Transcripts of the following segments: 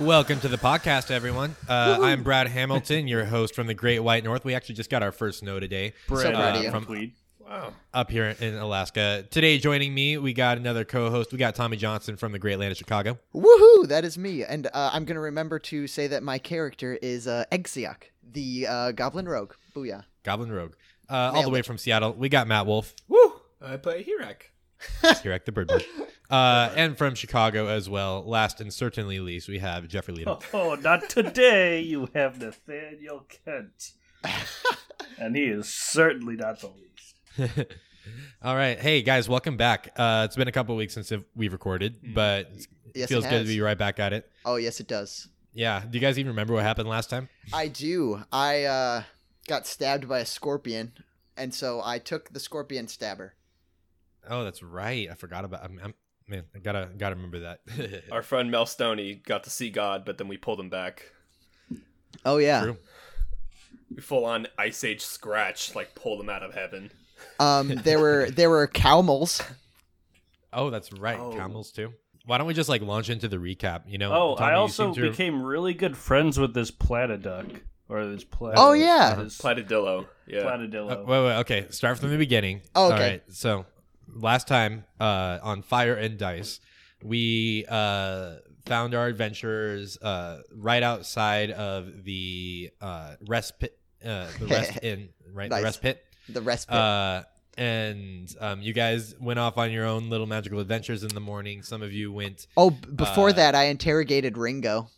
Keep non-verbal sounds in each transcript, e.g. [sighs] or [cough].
Welcome to the podcast, everyone. Uh, I'm Brad Hamilton, your host from the Great White North. We actually just got our first snow today Brad uh, from Tweed. Wow. up here in Alaska. Today, joining me, we got another co-host. We got Tommy Johnson from the Great Land of Chicago. Woohoo! That is me, and uh, I'm gonna remember to say that my character is uh, Egsiak, the uh, Goblin Rogue. Booyah! Goblin Rogue. Uh, all the way from Seattle, we got Matt Wolf, Woo! I play Hirek. Hirek the Birdbird. [laughs] Uh, and from Chicago as well, last and certainly least, we have Jeffrey Leadham. [laughs] Oh, not today. You have Nathaniel Kent, [laughs] and he is certainly not the least. [laughs] All right, hey guys, welcome back. Uh, it's been a couple weeks since we've recorded, but it Yes, feels it good to be right back at it. Oh yes, it does. Yeah. Do you guys even remember what happened last time? I do. I uh, got stabbed by a scorpion, and so I took the scorpion stabber. Oh, that's right. I forgot about. I'm, I'm, man, I gotta gotta remember that. [laughs] Our friend Mel Stoney got to see God, but then we pulled him back. Oh yeah. True. We full on Ice Age scratch, like pulled him out of heaven. Um, [laughs] there were there were camels. Oh, that's right. Oh. Camels too. Why don't we just like launch into the recap? You know. Oh, Tommy, I also to- became really good friends with this platyduck, or this plat. Oh, yeah. this Platydillo. Yeah. platydillo. Uh, wait, wait. Okay, start from the beginning. Oh, okay. right. So, last time uh, on Fire and Dice, we uh, found our adventurers uh, right outside of the uh, rest pit, uh, the rest [laughs] inn, right? Nice. The rest pit. The respite. Uh, and um, you guys went off on your own little magical adventures in the morning. Some of you went. oh, b- before uh, that, I interrogated Ringo.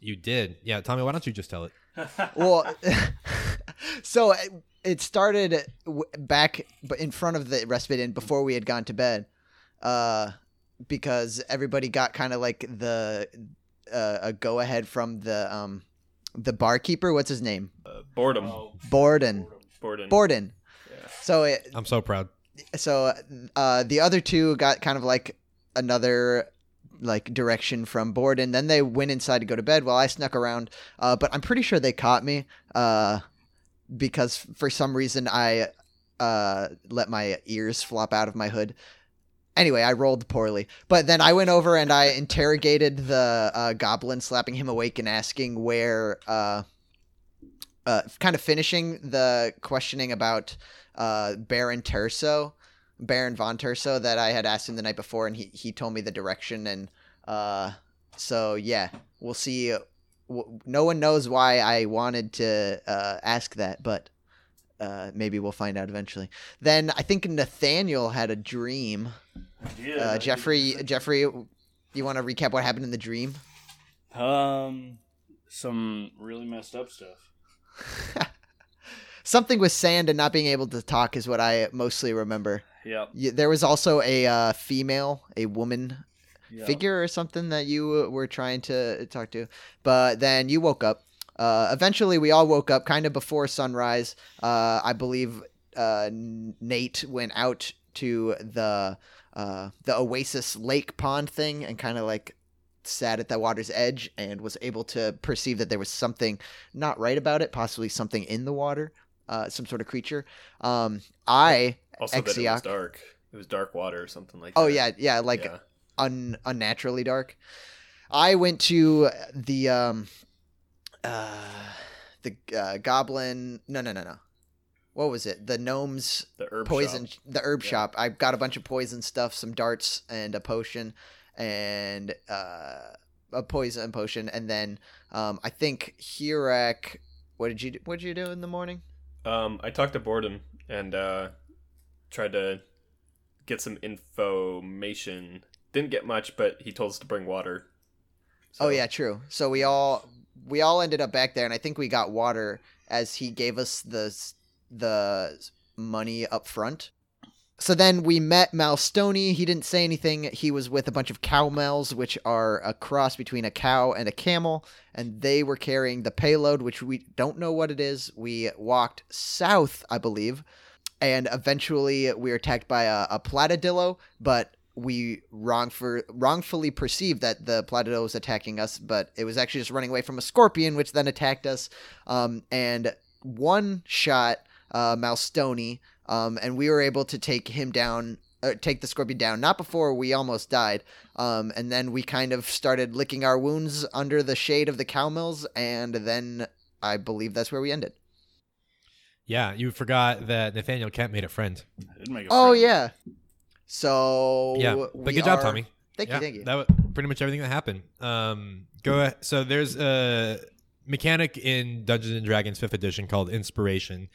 You did, yeah. Tommy, why don't you just tell it? [laughs] well [laughs] so it- it started w- back b- in front of the respite inn before we had gone to bed uh because everybody got kind of like the uh, a go ahead from the um the barkeeper what's his name Uh, boredom. borden Borden. borden Yeah. so it, I'm so proud. so uh the other two got kind of like another like direction from Borden. Then they went inside to go to bed while I snuck around. Uh, but I'm pretty sure they caught me uh, because for some reason I uh, let my ears flop out of my hood. Anyway, I rolled poorly. But then I went over and I interrogated the uh, goblin, slapping him awake and asking where, uh, uh, kind of finishing the questioning about uh, Baron Terso, Baron von Terso, that I had asked him the night before, and he, he told me the direction. And uh, so, yeah, we'll see. W- No one knows why I wanted to uh, ask that, but uh, maybe we'll find out eventually. Then I think Nathaniel had a dream. Uh, Jeffrey, Jeffrey, you want to recap what happened in the dream? Um, some really messed up stuff. [laughs] Something with sand and not being able to talk is what I mostly remember. Yep. Y- There was also a uh, female, a woman figure or something that you were trying to talk to, but then you woke up. Uh, eventually, we all woke up kind of before sunrise. Uh, I believe uh, Nate went out to the uh, the Oasis Lake Pond thing and kind of like sat at the water's edge and was able to perceive that there was something not right about it, possibly something in the water, uh, some sort of creature. Um, I Also, that it was dark. It was dark water or something like oh that. yeah yeah like Yeah. Un unnaturally dark. I went to the um uh the uh, goblin no no no no. What was it? The gnomes The herb poison shop. the herb Yeah. shop. I got a bunch of poison stuff, some darts and a potion and uh a poison potion and then um I think Hirak what did you do, what did you do in the morning? Um, I talked to Borden and uh, tried to get some information. Didn't get much, but he told us to bring water. Oh yeah, true. So we all we all ended up back there, and I think we got water as he gave us the the money up front. So then we met Malstony. He didn't say anything. He was with a bunch of cowmels, which are a cross between a cow and a camel, and they were carrying the payload, which we don't know what it is. We walked south, I believe, and eventually we were attacked by a, a platydillo, but we wrong for, wrongfully perceived that the platydillo was attacking us, but it was actually just running away from a scorpion, which then attacked us. Um, and one shot uh, Malstony, um, and we were able to take him down uh, take the scorpion down. Not before we almost died. Um, and then we kind of started licking our wounds under the shade of the cowmels, and then I believe that's where we ended. Yeah, you forgot that Nathaniel Kent made a friend. Did make a Oh friend. yeah. So Yeah, but good job, are- Tommy. Thank yeah, you, thank you. That was pretty much everything that happened. Um, go ahead. So there's a mechanic in Dungeons and Dragons Fifth Edition called Inspiration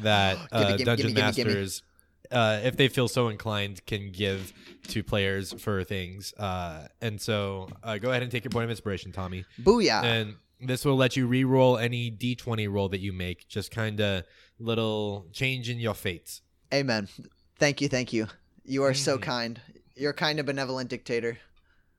that [gasps] uh, gimme, Dungeon gimme, gimme, gimme. Masters, uh, if they feel so inclined, can give to players for things. Uh, and so uh, go ahead and take your point of inspiration, Tommy. Booyah! And this will let you re-roll any D20 roll that you make. Just kind of little change in your fates. Amen. Thank you, thank you. You are so Mhm. kind. You're a kind of benevolent dictator.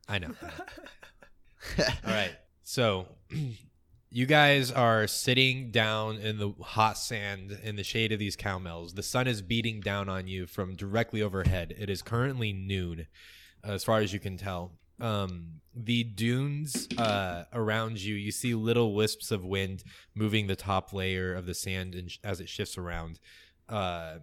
I know. [laughs] All right. So [clears throat] you guys are sitting down in the hot sand in the shade of these cowmels. The sun is beating down on you from directly overhead. It is currently noon, as far as you can tell. Um, the dunes uh, around you, you see little wisps of wind moving the top layer of the sand sh- as it shifts around. Uh,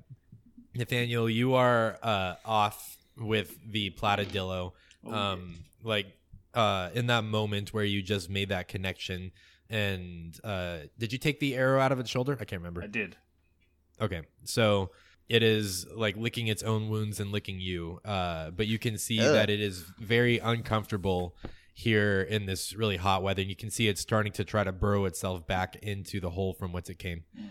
Nathaniel, you are uh, off with the platydillo Oh, um like uh in that moment where you just made that connection and uh did you take the arrow out of its shoulder i can't remember I did. okay so it is like licking its own wounds and licking you uh but you can see Ugh. that it is very uncomfortable here in this really hot weather and you can see it's starting to try to burrow itself back into the hole from whence it came Mm.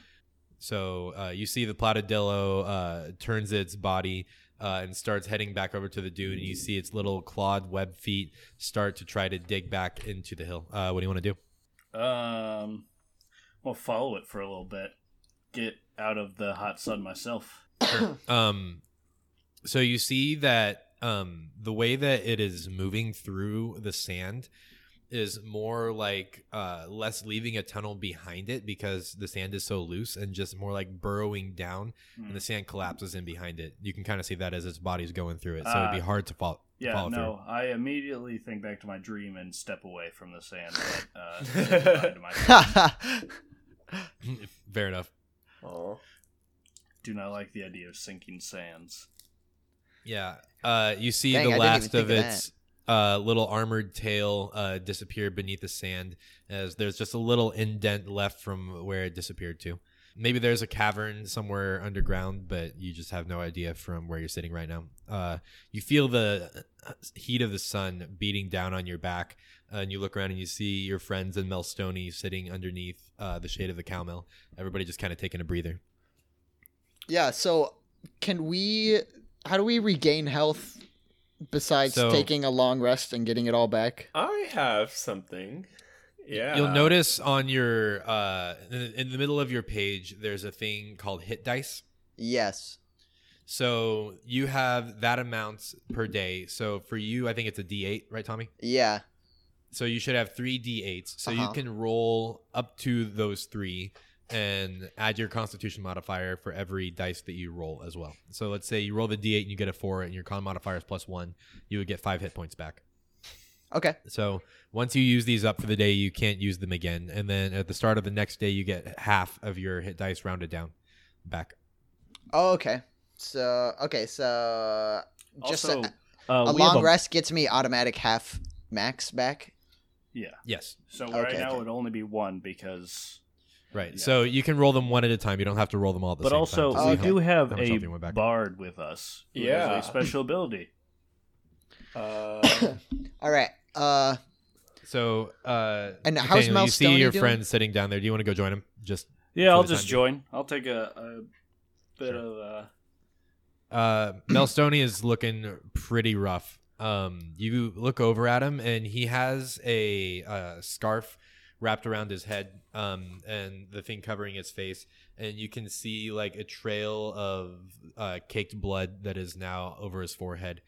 So uh, you see the platydillo uh, turns its body uh, and starts heading back over to the dune. And you see its little clawed web feet start to try to dig back into the hill. Uh, what do you want to do? Um, we'll follow it for a little bit. Get out of the hot sun myself. [coughs] Um, so you see that um, the way that it is moving through the sand is more like uh, less leaving a tunnel behind it because the sand is so loose and just more like burrowing down Hmm. and the sand collapses in behind it. You can kind of see that as its body's going through it. So it'd be Uh, hard to fall. Yeah, follow no, I immediately think back to my dream and step away from the sand. But, [laughs] uh, say goodbye to my [laughs] through. Fair enough. Aw. do not like the idea of sinking sands. Yeah. Uh, you see Dang, the last of think of its uh, little armored tail uh, disappear beneath the sand as there's just a little indent left from where it disappeared to. Maybe there's a cavern somewhere underground, but you just have no idea from where you're sitting right now. Uh, you feel the uh, heat of the sun beating down on your back, uh, and you look around and you see your friends and Mel Melstony sitting underneath uh, the shade of the cowmel. Everybody just kind of taking a breather. yeah. So can we? How do we regain health besides So- taking a long rest and getting it all back? I have something. Yeah. You'll notice on your uh in, in the middle of your page there's a thing called hit dice. Yes. So you have that amount per day. So for you I think it's a D8, right Tommy? Yeah. So you should have 3 D8s. So you Uh-huh. can roll up to those 3 and add your constitution modifier for every dice that you roll as well. So let's say you roll the D8 and you get a 4 and your con modifier is plus 1, you would get 5 hit points back. Okay. So once you use these up for the day, you can't use them again. And then at the start of the next day, you get half of your hit dice rounded down back. Oh, okay. So okay. So just Also, a, uh, a we have long rest gets me automatic half max back. Yeah. Yes. So right Okay, now okay. it would only be one because. Right. Yeah. So you can roll them one at a time. You don't have to roll them all at the But same also, time. Oh, we do have a health you went back? bard with us. who has Yeah. a special ability. [coughs] Uh, [coughs] All right. Uh, So, uh, And how's Nathaniel, you see Melstony your doing? friend sitting down there. Do you want to go join him? Just Yeah, I'll just time join. I'll take a, a bit Sure. of. Uh, uh, [coughs] Melstony is looking pretty rough. Um, you look over at him, and he has a uh, scarf wrapped around his head, um, and the thing covering his face, and you can see like a trail of uh, caked blood that is now over his forehead.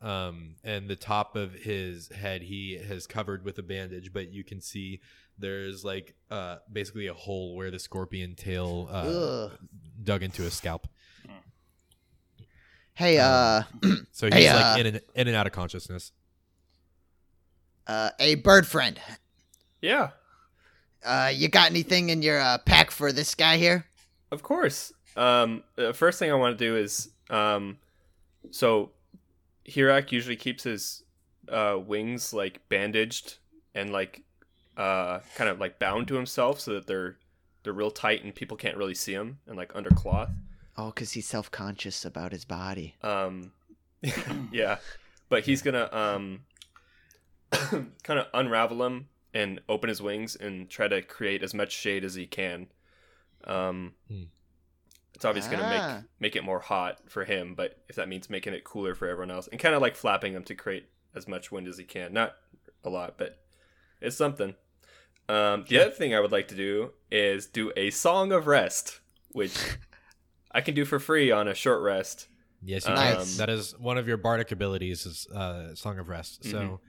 Um, and the top of his head he has covered with a bandage, but you can see there's like uh, basically a hole where the scorpion tail uh, dug into his scalp. Hey, uh, [clears throat] So he's Hey, uh, like in and, in and out of consciousness. uh, a bird friend. yeah, Uh, you got anything in your uh, pack for this guy here? of course. Um, the first thing I want to do is, um, so Hirak usually keeps his uh, wings like bandaged and like uh, kind of like bound to himself so that they're they're real tight and people can't really see him and like under cloth. Oh, because he's self conscious about his body. Um, [laughs] yeah, but he's gonna um, [coughs] kind of unravel them and open his wings and try to create as much shade as he can. Um, Hmm. it's obviously gonna Ah. make make it more hot for him, but if that means making it cooler for everyone else, and kind of like flapping him to create as much wind as he can, not a lot, but it's something. Um, the other thing I would like to do is do a song of rest, which [laughs] I can do for free on a short rest. Yes, you Nice. That is one of your bardic abilities, is uh, Song of Rest. So,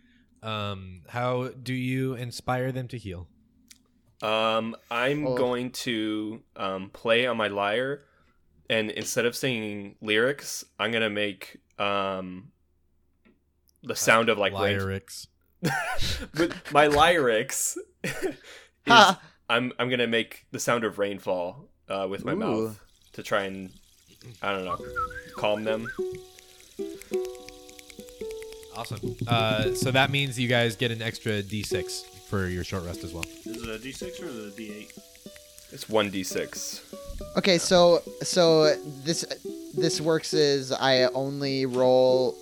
um, how do you inspire them to heal? Um, I'm Oh. going to um, play on my lyre, and instead of singing lyrics, I'm gonna make um, the sound of like rain. lyrics. [laughs] With my lyrics, [laughs] is, Ha! I'm I'm gonna make the sound of rainfall uh, with my Ooh. mouth to try and I don't know calm them. Awesome. Uh, so that means you guys get an extra D6 for your short rest as well. Is it a D6 or is it a D8? It's one d six. Okay, so so this this works is I only roll.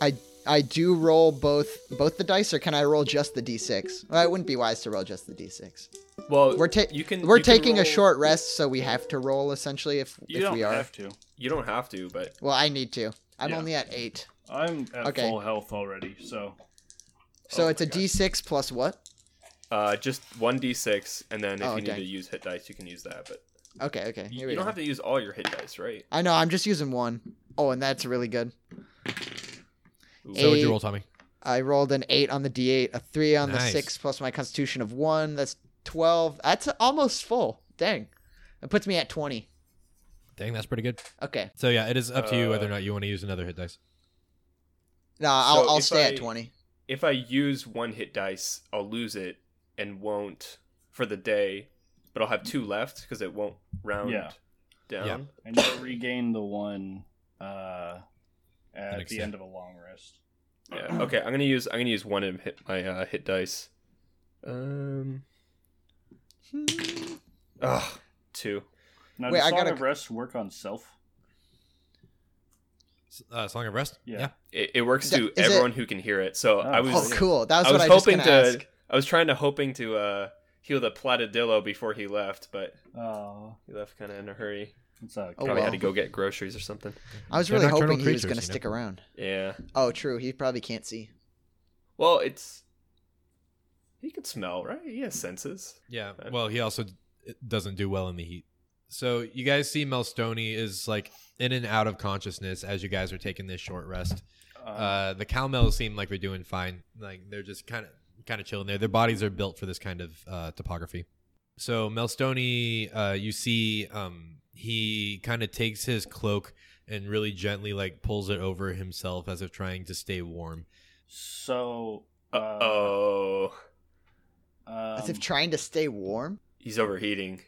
I I do roll both both the dice, or can I roll just the d6? Well, it wouldn't be wise to roll just the d6. Well, We're ta- you can we're you can taking a short rest, so we have to roll essentially if You if don't we are. have to. You don't have to, but Well, I need to. I'm Yeah. only at eight, I'm at Okay. full health already, so so Oh it's a God. d6 plus what? uh, just one d six, and then if Oh, you need to use hit dice, you can use that. But Okay, okay. you, Here we you don't have to use all your hit dice, right? I know. I'm just using one. Oh, and that's really good. Ooh. So what'd you roll, Tommy? I rolled an eight on the d8, a three on the six, plus my constitution of one. That's twelve. That's almost full. Dang, it puts me at twenty. Dang, that's pretty good. Okay, So yeah, it is up to you whether or Uh, not you want to use another hit dice. No, I'll, So I'll stay I- at twenty. If I use one hit dice, I'll lose it and won't for the day, but I'll have two left because it won't round Yeah. down. Yeah. [coughs] and you'll regain the one uh, at the day. end of a long rest. Yeah. Okay, I'm gonna use I'm gonna use one of hit my uh, hit dice. Um. Ugh, two. Now, Wait, does I Song gotta- of Rest work on self? Uh, Song of Rest. Yeah. It, it works Is to it- everyone who can hear it. So I Oh, was Oh, cool. That was, I was what I was hoping just gonna ask. I was trying to hoping to uh heal the Platydillo before he left, but Oh, he left kind of in a hurry. it's a Oh, Probably well. had to go get groceries or something. I was They're really hoping he was gonna you know? stick around. Yeah. Oh, true. He probably can't see. Well, it's he can smell, right? He has senses. Yeah. Well, he also doesn't do well in the heat. So you guys see Melstony is like in and out of consciousness as you guys are taking this short rest. uh, Uh, the Cowmels seem like they're doing fine. Like they're just kind of kind of chilling there. Their bodies are built for this kind of uh, topography. So Melstony, uh, you see, um, he kind of takes his cloak and really gently like pulls it over himself as if trying to stay warm. so. Uh Uh, oh, As um, if trying to stay warm. he's overheating.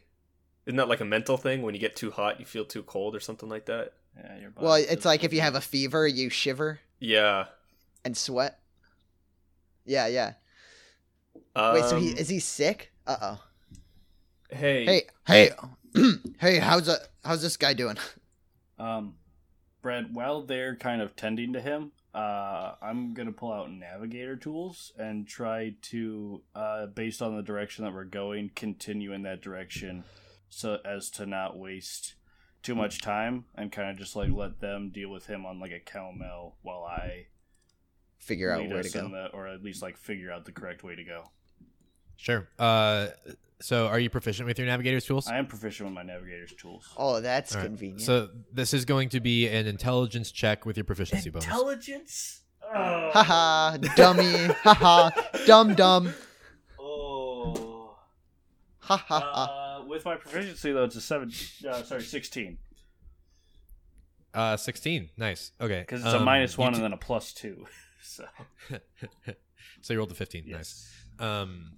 Isn't that like a mental thing? When you get too hot, you feel too cold or something like that. yeah, your body Well, it's does- like if you have a fever, you shiver Yeah. and sweat. Yeah, yeah. Um, Wait, so he is he sick? Uh oh. Hey. Hey, hey, [clears throat] hey! How's a how's this guy doing? [laughs] Um, Brad, while they're kind of tending to him, uh, I'm gonna pull out navigator tools and try to, uh, based on the direction that we're going, continue in that direction, so as to not waste too much time and kind of just like let them deal with him on like a cowmel while I Figure out where to go. the, or at least like figure out the correct way to go. Sure. Uh, so are you proficient with your navigator's tools? I am proficient with my navigator's tools. Oh, that's All right. convenient. So this is going to be an intelligence check with your proficiency bonus. Intelligence. Haha, dummy. Haha, dumb dumb. Oh. Ha ha ha. With my proficiency though, it's a seven. Uh, sorry, sixteen. Uh, sixteen. Nice. Okay. Because it's a Um, minus you one and then a plus two. [laughs] So [laughs] so you rolled a fifteen. yes. Nice. Um,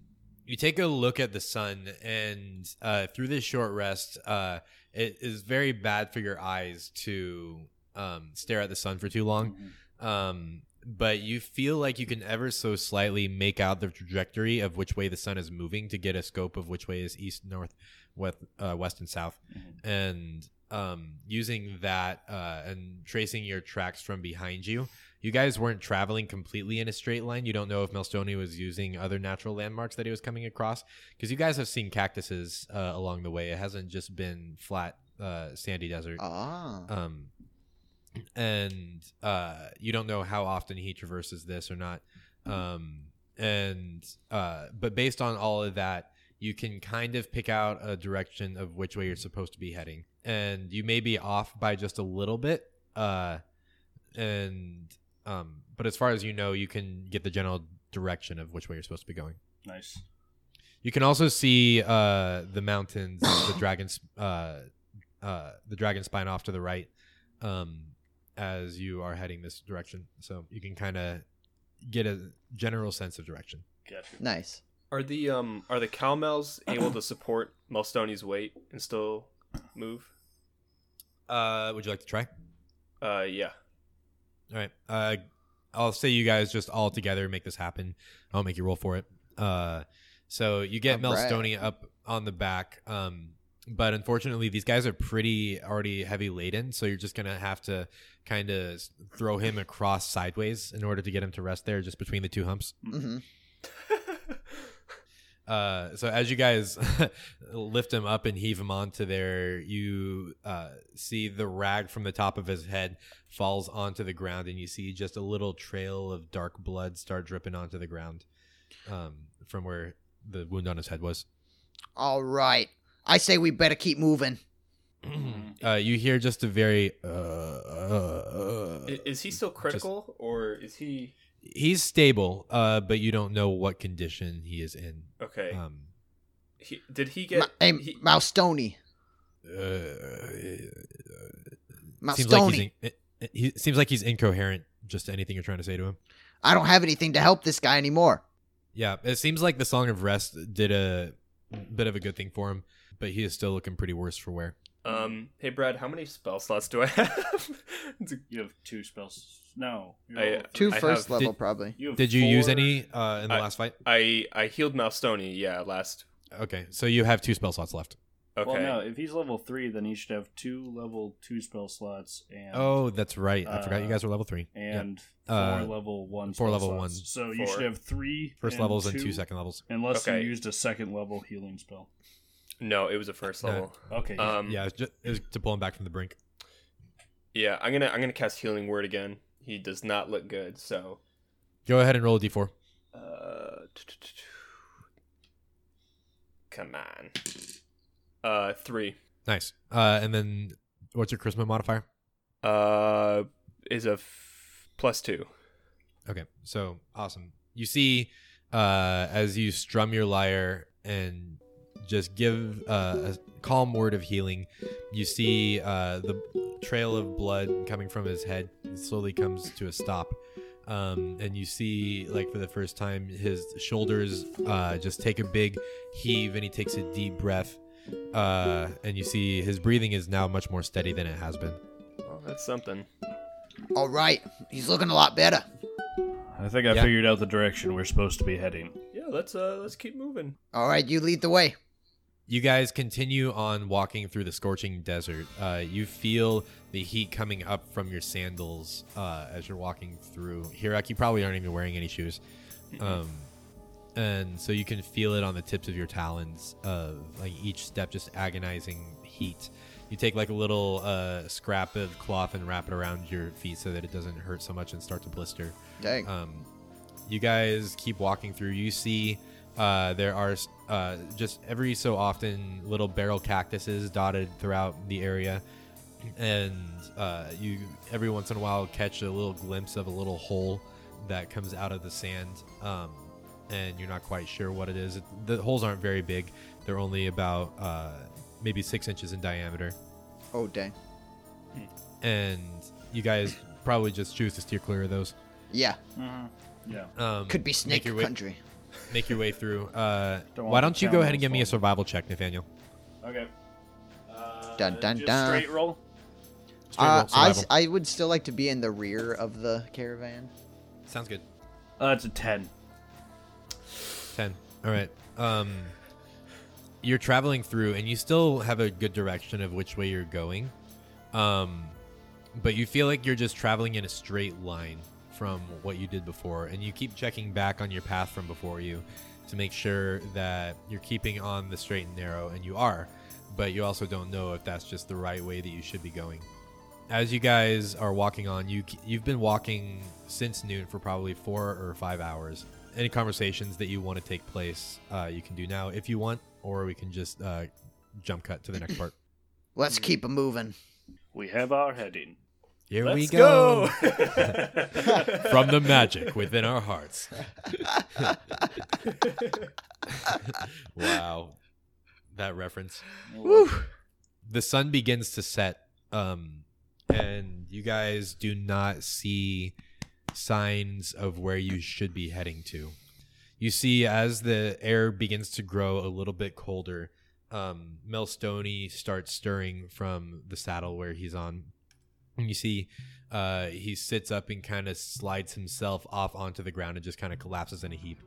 you take a look at the sun, and uh, through this short rest, uh, it is very bad for your eyes to um, stare at the sun for too long. Um, but you feel like you can ever so slightly make out the trajectory of which way the sun is moving to get a scope of which way is east, north, west, uh, west and south, Mhm. and um, using that uh, and tracing your tracks from behind you. You guys weren't traveling completely in a straight line. You don't know if Melstoni was using other natural landmarks that he was coming across because you guys have seen cactuses uh, along the way. It hasn't just been flat, uh, sandy desert Ah. um and uh you don't know how often he traverses this or not um and uh but based on all of that you can kind of pick out a direction of which way you're supposed to be heading and you may be off by just a little bit uh and um but as far as you know you can get the general direction of which way you're supposed to be going Nice. you can also see uh, the mountains, the dragon's, uh, uh, the dragon spine off to the right, um, as you are heading this direction. So you can kind of get a general sense of direction. Gotcha. Nice. Are the um are the cowmels able to support Melstoni's weight and still move? Uh, would you like to try? Uh, yeah. All right. Uh, I'll say you guys just all together make this happen. I'll make you roll for it. Uh, so you get All Mel right. Up on the back. Um, but unfortunately, these guys are pretty already heavy laden, so you're just gonna have to kind of throw him across sideways in order to get him to rest there, just between the two humps. hmm [laughs] Uh, so as you guys [laughs] lift him up and heave him onto there, you uh, see the rag from the top of his head falls onto the ground, and you see just a little trail of dark blood start dripping onto the ground um, from where the wound on his head was. All right. I say we better keep moving. uh, you hear just a very. Uh, uh, uh, Is he still critical or is he he's stable, uh, but you don't know what condition he is in. Okay? Um, he, did he Ma- get? hey, he- Mouse Stoney. uh, Mouse seems like he's in, it, he seems like he's incoherent. Just to anything you're trying to say to him. I don't have anything to help this guy anymore. Yeah, it seems like the Song of Rest did a bit of a good thing for him, but he is still looking pretty worse for wear. Um, hey Brad, how many spell slots do I have? [laughs] You have two spells. No. you I, have uh, Two I first have- level, did- probably. you Did you use any uh, in the I- last fight? I I healed Malstoni. Yeah, last. Okay, so you have two spell slots left. Okay. Well, no. If he's level three, then he should have two level two spell slots and Oh, that's right. I forgot you Uh, guys were level three. and four Uh, level one. four spell level slots. ones. So you should have three First and levels and two second levels. unless Okay. you used a second level healing spell. No, it was a first No. level. Okay. Um, yeah, it's just, it was to pull him back from the brink. yeah. I'm gonna I'm gonna cast healing word again. He does not look good. So. Go ahead and roll a d4. Uh, come on. Uh, three. Nice. Uh, and then what's your charisma modifier? Uh, is a f- plus two. Okay, so awesome. You see, uh, as you strum your lyre and just give uh, a calm word of healing, you see uh, the trail of blood coming from his head slowly comes to a stop. Um, and you see, like for the first time, his shoulders uh, just take a big heave, and he takes a deep breath. Uh, and you see his breathing is now much more steady than it has been. Well, that's something. All right. He's looking a lot better. I think I yeah. figured out the direction we're supposed to be heading. Yeah, let's uh let's keep moving. All right, you lead the way. You guys continue on walking through the scorching desert. Uh, you feel the heat coming up from your sandals uh, as you're walking through. Hirak, you probably aren't even wearing any shoes. Um, and so you can feel it on the tips of your talons, uh, like each step just agonizing heat. You take like a little uh, scrap of cloth and wrap it around your feet so that it doesn't hurt so much and start to blister. Dang. Um, you guys keep walking through. You see uh, there are uh, just every so often little barrel cactuses dotted throughout the area, and uh, you every once in a while catch a little glimpse of a little hole that comes out of the sand, um, and you're not quite sure what it is. It, the holes aren't very big; they're only about uh, maybe six inches in diameter, oh, dang. and you guys probably just choose to steer clear of those. Yeah. Yeah. Um, Could be snake your way- country. Make your way through. Uh, Don't why want don't the you go ahead and challenges give me a falling. survival check, Nathaniel? Okay. Uh, Dun, dun, just dun. Straight roll. Straight Uh, roll, I, survival. I would still like to be in the rear of the caravan. Sounds good. Uh, it's a ten. Ten. All right. Um, you're traveling through, and you still have a good direction of which way you're going. Um, but you feel like you're just traveling in a straight line from what you did before, and you keep checking back on your path from before you to make sure that you're keeping on the straight and narrow, and you are. But you also don't know if that's just the right way that you should be going. As you guys are walking on, you you've been walking since noon for probably four or five hours. Any conversations that you want to take place, uh, you can do now if you want, or we can just uh, jump cut to the next part. [clears throat] Let's keep it moving. We have our heading. Here Let's we go. go. [laughs] From the magic within our hearts. [laughs] wow. That reference. Woo. The sun begins to set, um, and you guys do not see signs of where you should be heading to. You see, as the air begins to grow a little bit colder, um, Melstony starts stirring from the saddle where he's on. And you see, uh, he sits up and kind of slides himself off onto the ground and just kind of collapses in a heap.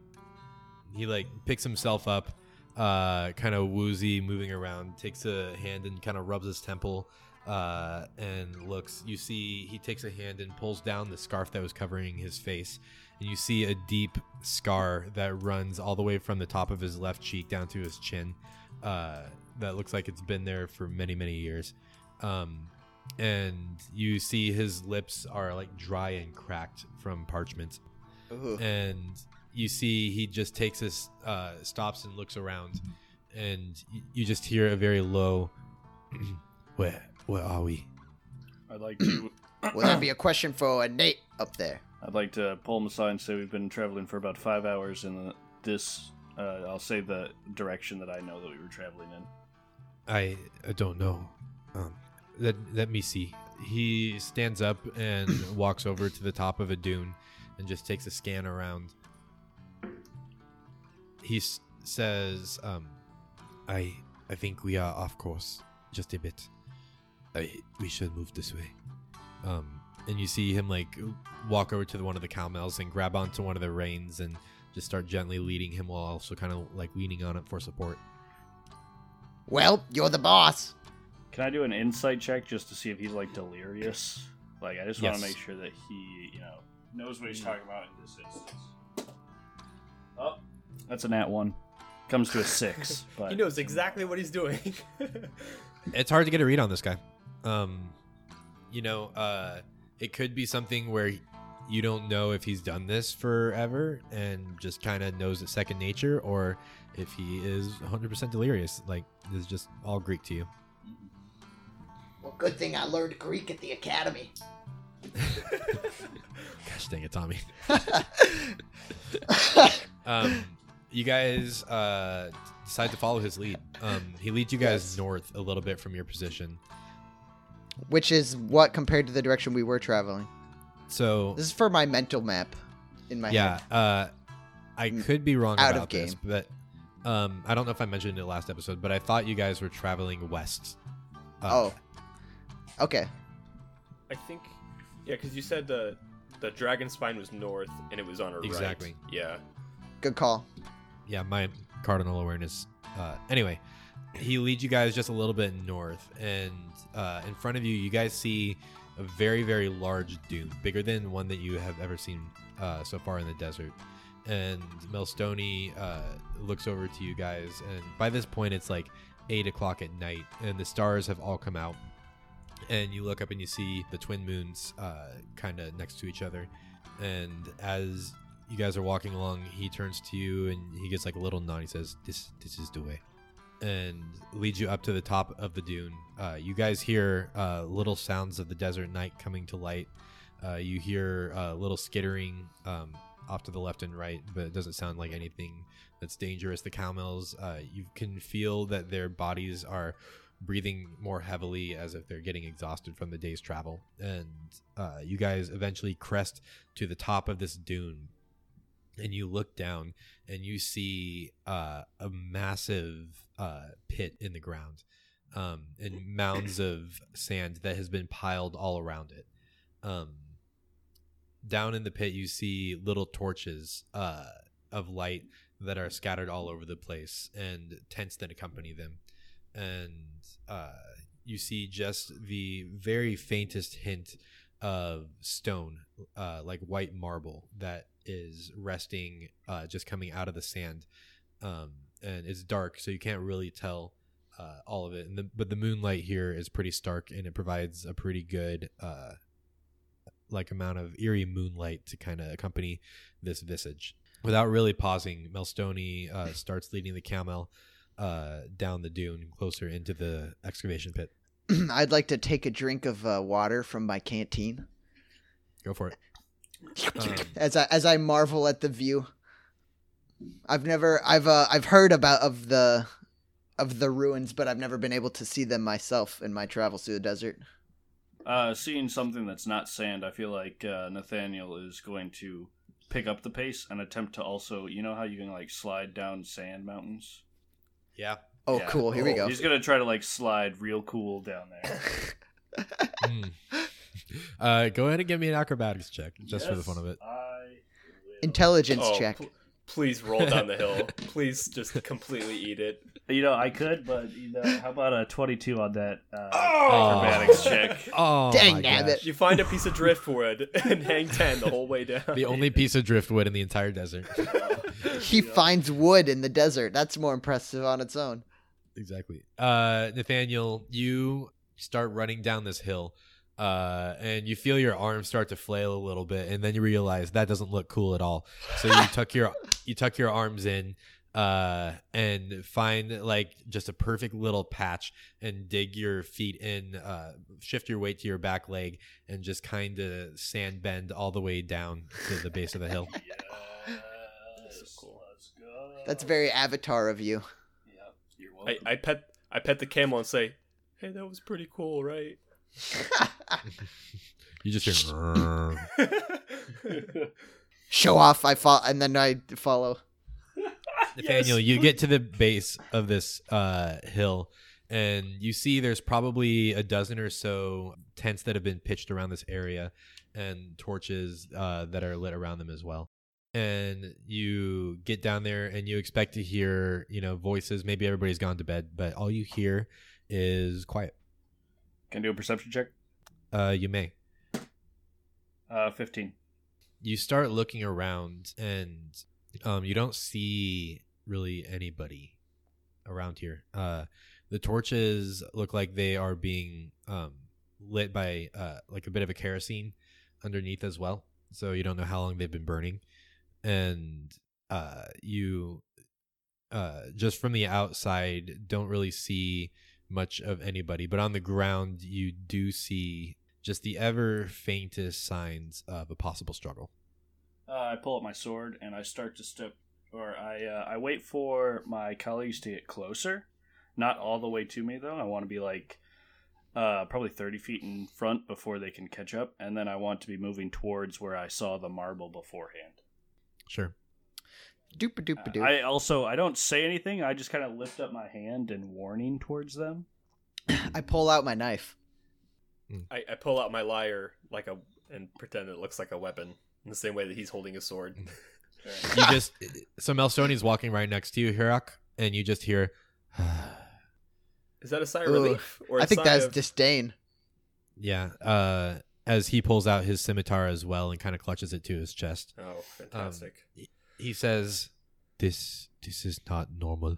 He like picks himself up, uh, kind of woozy, moving around, takes a hand and kind of rubs his temple, uh, and looks. You see, he takes a hand and pulls down the scarf that was covering his face, and you see a deep scar that runs all the way from the top of his left cheek down to his chin. Uh, that looks like it's been there for many, many years. Um, and you see his lips are like dry and cracked from parchment Ooh. and you see he just takes this uh stops and looks around and y- you just hear a very low [clears throat] where where are we I'd like to. [clears throat] Will that be a question for Nate up there? I'd like to pull him aside and say we've been traveling for about five hours and this. Uh, I'll say the direction that I know that we were traveling in. i i don't know um let let me see. He stands up and [coughs] walks over to the top of a dune and just takes a scan around. He s- says um i i think we are off course just a bit. I, we should move this way. Um and you see him like walk over to the, one of the cowmels and grab onto one of the reins and just start gently leading him while also kind of like leaning on it for support. Well, you're the boss. Can I do an insight check just to see if he's like delirious? Like, I just want Yes. to make sure that he, you know, knows what he's talking about in this instance. Oh, that's a nat one. Comes to a six. [laughs] But he knows exactly what he's doing. [laughs] it's hard to get a read on this guy. Um, you know, uh, it could be something where you don't know if he's done this forever and just kind of knows it's second nature, or if he is 100% delirious. Like, this is just all Greek to you. Well, good thing I learned Greek at the academy. [laughs] Gosh dang it, Tommy. [laughs] um, you guys uh, decide to follow his lead. Um, he leads you guys Yes. north a little bit from your position. Which is what compared to the direction we were traveling. So This is for my mental map in my yeah, head. uh, I Mm, could be wrong out of about this, but um, I don't know if I mentioned it last episode, but I thought you guys were traveling west. Uh, Oh. Okay. I think, yeah, because you said the the dragon spine was north and it was on our Exactly. right. Yeah. Good call. yeah, my cardinal awareness. Uh, anyway, he leads you guys just a little bit north, and uh, in front of you, you guys see a very, very large dune, bigger than one that you have ever seen uh, so far in the desert. And Melstony uh, looks over to you guys, and by this point, it's like eight o'clock at night, and the stars have all come out. And you look up and you see the twin moons uh, kind of next to each other. And as you guys are walking along, he turns to you and he gets like a little nod. He says, "This, this is the way," and leads you up to the top of the dune. Uh, you guys hear uh, little sounds of the desert night coming to light. Uh, you hear uh, little skittering um, off to the left and right, but it doesn't sound like anything that's dangerous. The cowmels, uh, you can feel that their bodies are breathing more heavily as if they're getting exhausted from the day's travel. And uh, you guys eventually crest to the top of this dune and you look down and you see uh, a massive uh, pit in the ground um, and [laughs] mounds of sand that has been piled all around it. Um, down in the pit, you see little torches uh, of light that are scattered all over the place, and tents that accompany them. And uh, you see just the very faintest hint of stone, uh, like white marble, that is resting, uh, just coming out of the sand. Um, and it's dark, so you can't really tell uh, all of it. And the, but the moonlight here is pretty stark, and it provides a pretty good, uh, like amount of eerie moonlight to kind of accompany this visage. Without really pausing, Melstoni uh, starts leading the camel uh, down the dune closer into the excavation pit. [clears throat] I'd like to take a drink of uh, water from my canteen Go for it. Um, [clears throat] as I as I marvel at the view. I've never I've uh, I've heard about of the of the ruins, but I've never been able to see them myself in my travels through the desert. Uh, seeing something that's not sand, I feel like uh, Nathaniel is going to pick up the pace and attempt to also, you know how you can like slide down sand mountains. Yeah. Oh, Yeah. cool! Here we go. He's gonna try to like slide real cool down there. Mm. [laughs] Uh, go ahead and give me an acrobatics check, just for the fun of it. I will. Intelligence Oh, check. pl- please roll down the hill. [laughs] Please just completely eat it. You know, I could, but you know, how about a twenty-two on that uh, Oh! acrobatics check? [laughs] Oh, Dang my nabbit. gosh. You find a piece of driftwood [laughs] and hang ten the whole way down. The only piece of driftwood in the entire desert. He finds wood in the desert. That's more impressive on its own. exactly. Uh, Nathaniel, you start running down this hill, uh, and you feel your arms start to flail a little bit, and then you realize that doesn't look cool at all. So you [laughs] tuck your you tuck your arms in, uh, and find like just a perfect little patch, and dig your feet in, uh, shift your weight to your back leg, and just kind of sand bend all the way down to the base of the hill. [laughs] Yes, cool. let's go. That's very Avatar of you. Yep, you're I, welcome. I pet I pet the camel and say, "Hey, that was pretty cool, right?" [laughs] You just hear. [laughs] Show off. I follow, and then I follow. [laughs] Nathaniel, you get to the base of this uh, hill, and you see there's probably a dozen or so tents that have been pitched around this area, and torches uh, that are lit around them as well. And you get down there, and you expect to hear, you know, voices. Maybe everybody's gone to bed, but all you hear is quiet. Can I do a perception check? Uh, you may. Uh, fifteen. you start looking around and um, you don't see really anybody around here. Uh, the torches look like they are being um, lit by uh, like a bit of a kerosene underneath as well. So you don't know how long they've been burning, and uh, you uh, just from the outside don't really see much of anybody. But on the ground, you do see just the ever faintest signs of a possible struggle. Uh, I pull up my sword and I start to step, or I uh, I wait for my colleagues to get closer, not all the way to me though. I want to be like uh, probably thirty feet in front before they can catch up, and then I want to be moving towards where I saw the marble beforehand. Sure. Doop a doop a doop. I also I don't say anything. I just kind of lift up my hand in warning towards them. [clears throat] I pull out my knife. Hmm. I, I pull out my lyre like a and pretend it looks like a weapon in the same way that he's holding a sword. Hmm. [laughs] You just [laughs] so Melstoni's walking right next to you, Hirak, and you just hear. [sighs] Is that a sigh of Ooh, relief or a I think that's of... disdain. yeah. Uh, as he pulls out his scimitar as well and kind of clutches it to his chest, Oh, fantastic! Um, he says, "This this is not normal.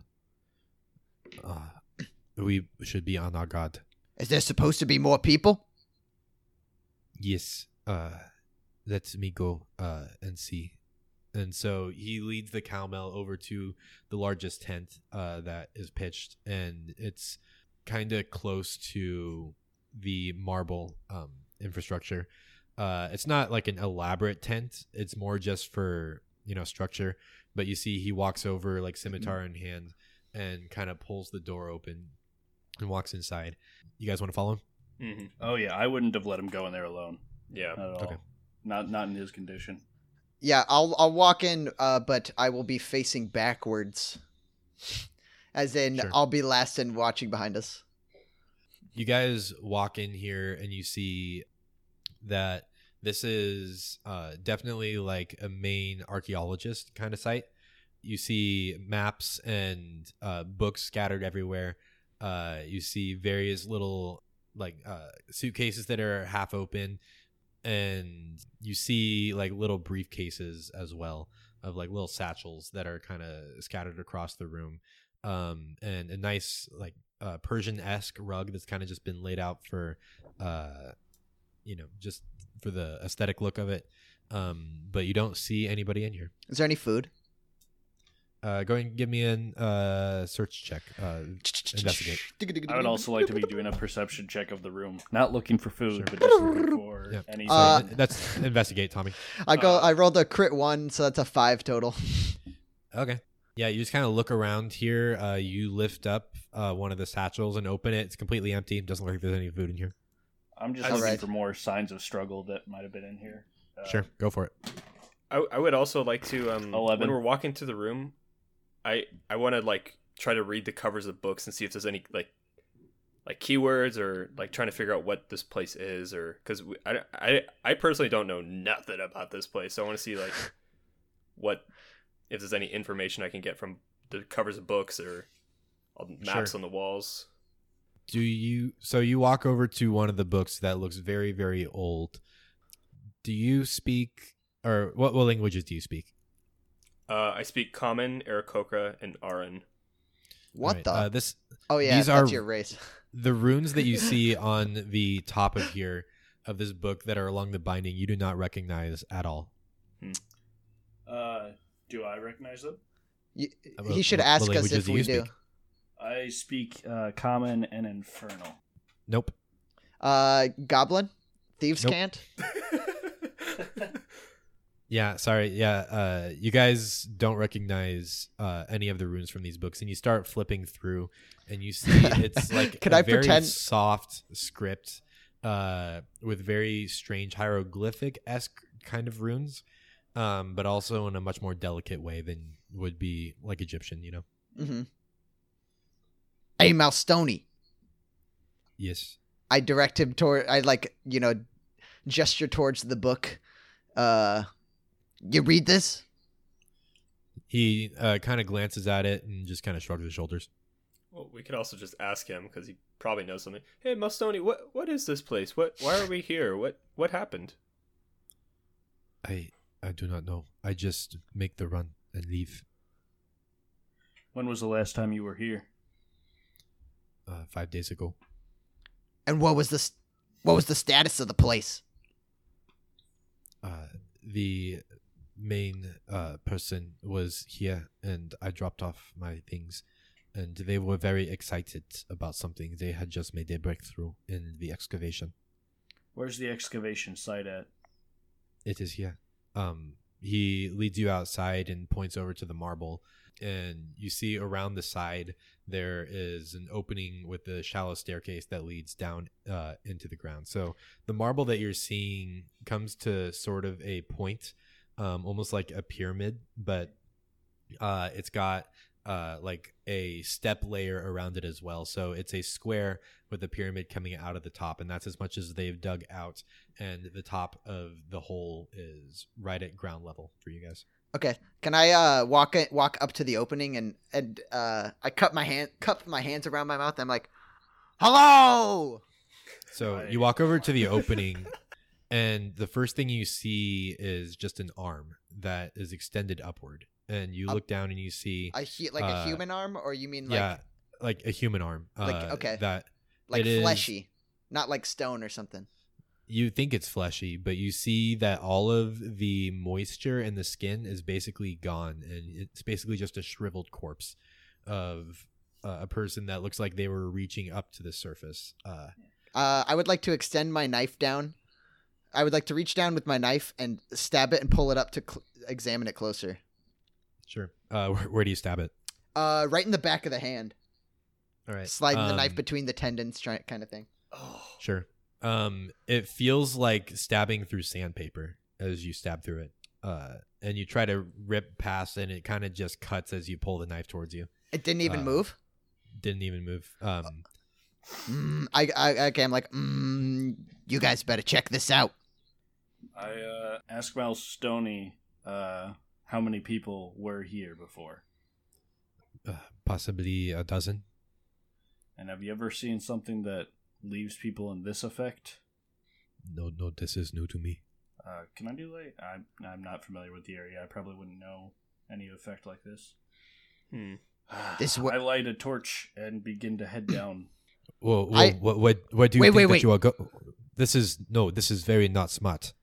Uh, we should be on our guard." Is there supposed to be more people? Yes. Uh, let me go uh, and see. And so he leads the cowmel over to the largest tent uh, that is pitched, and it's kind of close to the marble um, infrastructure. Uh, it's not like an elaborate tent; it's more just for you know structure. But you see, he walks over like scimitar in hand, and kind of pulls the door open and walks inside. You guys want to follow him? mm-hmm. Oh yeah, I wouldn't have let him go in there alone. Yeah. Not at all. Okay. Not not in his condition. Yeah, I'll I'll walk in, uh, but I will be facing backwards. As in, Sure. I'll be last and watching behind us. you guys walk in here and you see that this is uh, definitely like a main archaeologist kind of site. You see maps and uh, books scattered everywhere. Uh, you see various little like uh, suitcases that are half open, and you see like little briefcases as well of like little satchels that are kind of scattered across the room. Um, and a nice like uh, Persian esque rug that's kind of just been laid out for, uh, you know, just for the aesthetic look of it. Um, but you don't see anybody in here. Is there any food? Uh, go and give me an uh search check. Uh, investigate. I would also like to be doing a perception check of the room, not looking for food, Sure. but just looking for [laughs] Yeah. any. Uh, that's investigate, Tommy. I go. Uh, I rolled a crit one, so that's a five total. [laughs] Okay. Yeah, you just kind of look around here. Uh, you lift up uh, one of the satchels and open it. It's completely empty. Doesn't look like there's any food in here. I'm just All looking right. for more signs of struggle that might have been in here. Uh, Sure, go for it. I, I would also like to um Eleven. when we're walking to the room, I I want to like try to read the covers of books and see if there's any like like keywords or like trying to figure out what this place is or because I, I I personally don't know nothing about this place, so I want to see like what if there's any information I can get from the covers of books or maps Sure. on the walls. Do you? So you walk over to one of the books that looks very, very old. Do you speak, or what? What languages do you speak? Uh, I speak Common, Aarakocra, and Auran. What Alright, the? Uh, this oh yeah, these that's are- your race. [laughs] the runes that you [laughs] see on the top of here of this book that are along the binding. You do not recognize at all. hmm. Uh, do I recognize them? You, Uh, he should ask us if we you do. speak? I speak uh, Common and Infernal. Nope. Uh, goblin, thieves Nope. can't. [laughs] Yeah, sorry. Yeah, uh, you guys don't recognize uh, any of the runes from these books, and you start flipping through, and you see [laughs] it's like Can a I very pretend- soft script uh, with very strange hieroglyphic esque kind of runes, um, but also in a much more delicate way than would be like Egyptian. You know? Mm-hmm. Hey, Malstoni. Yes. I direct him toward. I like you know, gesture towards the book. Uh, you read this? He uh, kind of glances at it and just kind of shrugs his shoulders. Well, we could also just ask him because he probably knows something. Hey, Mustoni, what what is this place? What why are we here? What what happened? I I do not know. I just make the run and leave. When was the last time you were here? Uh, five days ago. And what was this? What was the status of the place? uh, the main uh, person was here and I dropped off my things and they were very excited about something. They had just made a breakthrough in the excavation. Where's the excavation site at? It is here. Um, he leads you outside and points over to the marble and you see around the side there is an opening with a shallow staircase that leads down uh, into the ground. So the marble that you're seeing comes to sort of a point, um, almost like a pyramid, but uh, it's got uh, like a step layer around it as well. So it's a square with a pyramid coming out of the top, and that's as much as they've dug out. And the top of the hole is right at ground level for you guys. Okay, can I uh walk it, walk up to the opening and and uh I cut my hand cup my hands around my mouth. I'm like, hello. So you walk over to the opening, and the first thing you see is just an arm that is extended upward. And you Up- look down and you see, I he- like Uh, a human arm, or you mean like yeah, like a human arm. Like, uh, okay. That like it is- fleshy, not like stone or something. You think it's fleshy, but you see that all of the moisture in the skin is basically gone, and it's basically just a shriveled corpse of uh, a person that looks like they were reaching up to the surface. Uh, Uh, I would like to extend my knife down. I would like to reach down with my knife and stab it and pull it up to cl- examine it closer. sure. Uh, where, where do you stab it? Uh, right in the back of the hand, All right. sliding the knife um, between the tendons, try, kind of thing. Oh, Sure. Um, it feels like stabbing through sandpaper as you stab through it. Uh, and you try to rip past, and it kind of just cuts as you pull the knife towards you. It didn't even uh, move. Didn't even move. Um, Mm, I, I okay. I'm like, mm, you guys better check this out. I uh, ask Malstony uh, how many people were here before, Uh, possibly a dozen. and have you ever seen something that leaves people in this effect? No, no, this is new to me. Uh, can I do like I'm I'm not familiar with the area. I probably wouldn't know any effect like this. Hmm. [sighs] This wa- I light a torch and begin to head [clears throat] down. Whoa, whoa I- what, what, what do you Wait, think wait, that wait. you are go? This is no, this is very not smart.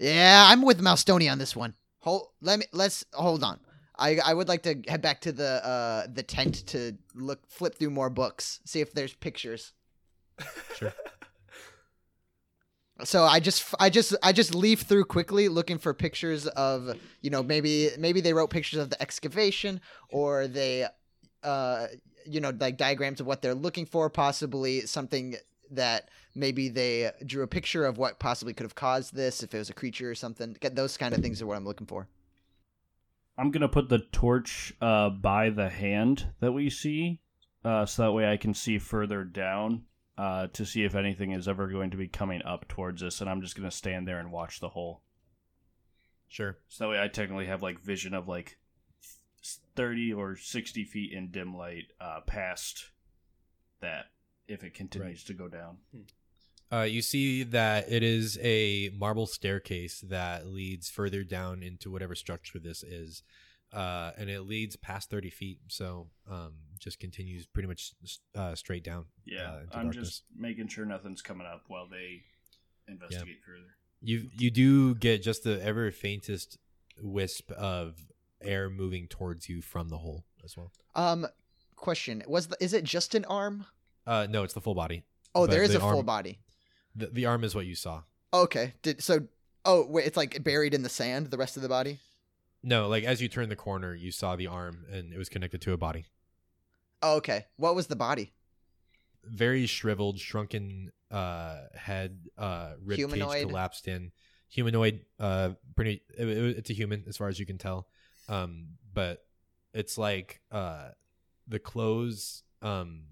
Yeah, I'm with Malstony on this one. Hold, let me let's hold on. I I would like to head back to the uh the tent to look flip through more books, see if there's pictures. Sure. [laughs] So I just I just I just leaf through quickly looking for pictures of you know maybe maybe they wrote pictures of the excavation or they uh you know like diagrams of what they're looking for possibly something that maybe they drew a picture of what possibly could have caused this if it was a creature or something Get those kind of things are what I'm looking for. I'm gonna put the torch uh, by the hand that we see, uh, so that way I can see further down uh, to see if anything is ever going to be coming up towards us, and I'm just gonna stand there and watch the hole. Sure. So that way I technically have like vision of like thirty or sixty feet in dim light uh, past that if it continues to go down. Uh, you see that it is a marble staircase that leads further down into whatever structure this is, uh, and it leads past thirty feet. So um, just continues pretty much uh, straight down. Yeah, uh, into I'm darkness. just making sure nothing's coming up while they investigate further. You you do get just the ever faintest wisp of air moving towards you from the hole as well. Um question, was the, is it just an arm? Uh, no, it's the full body. Oh, But there is the a full body. The, the arm is what you saw. Okay. Did so Oh, wait, it's like buried in the sand the rest of the body? No, like as you turn the corner, you saw the arm, and it was connected to a body. Oh, okay. What was the body? Very shriveled, shrunken uh, head, uh, rib Humanoid? cage collapsed in. Humanoid, uh, pretty. It, it- it's a human as far as you can tell, um, but it's like uh, the clothes um,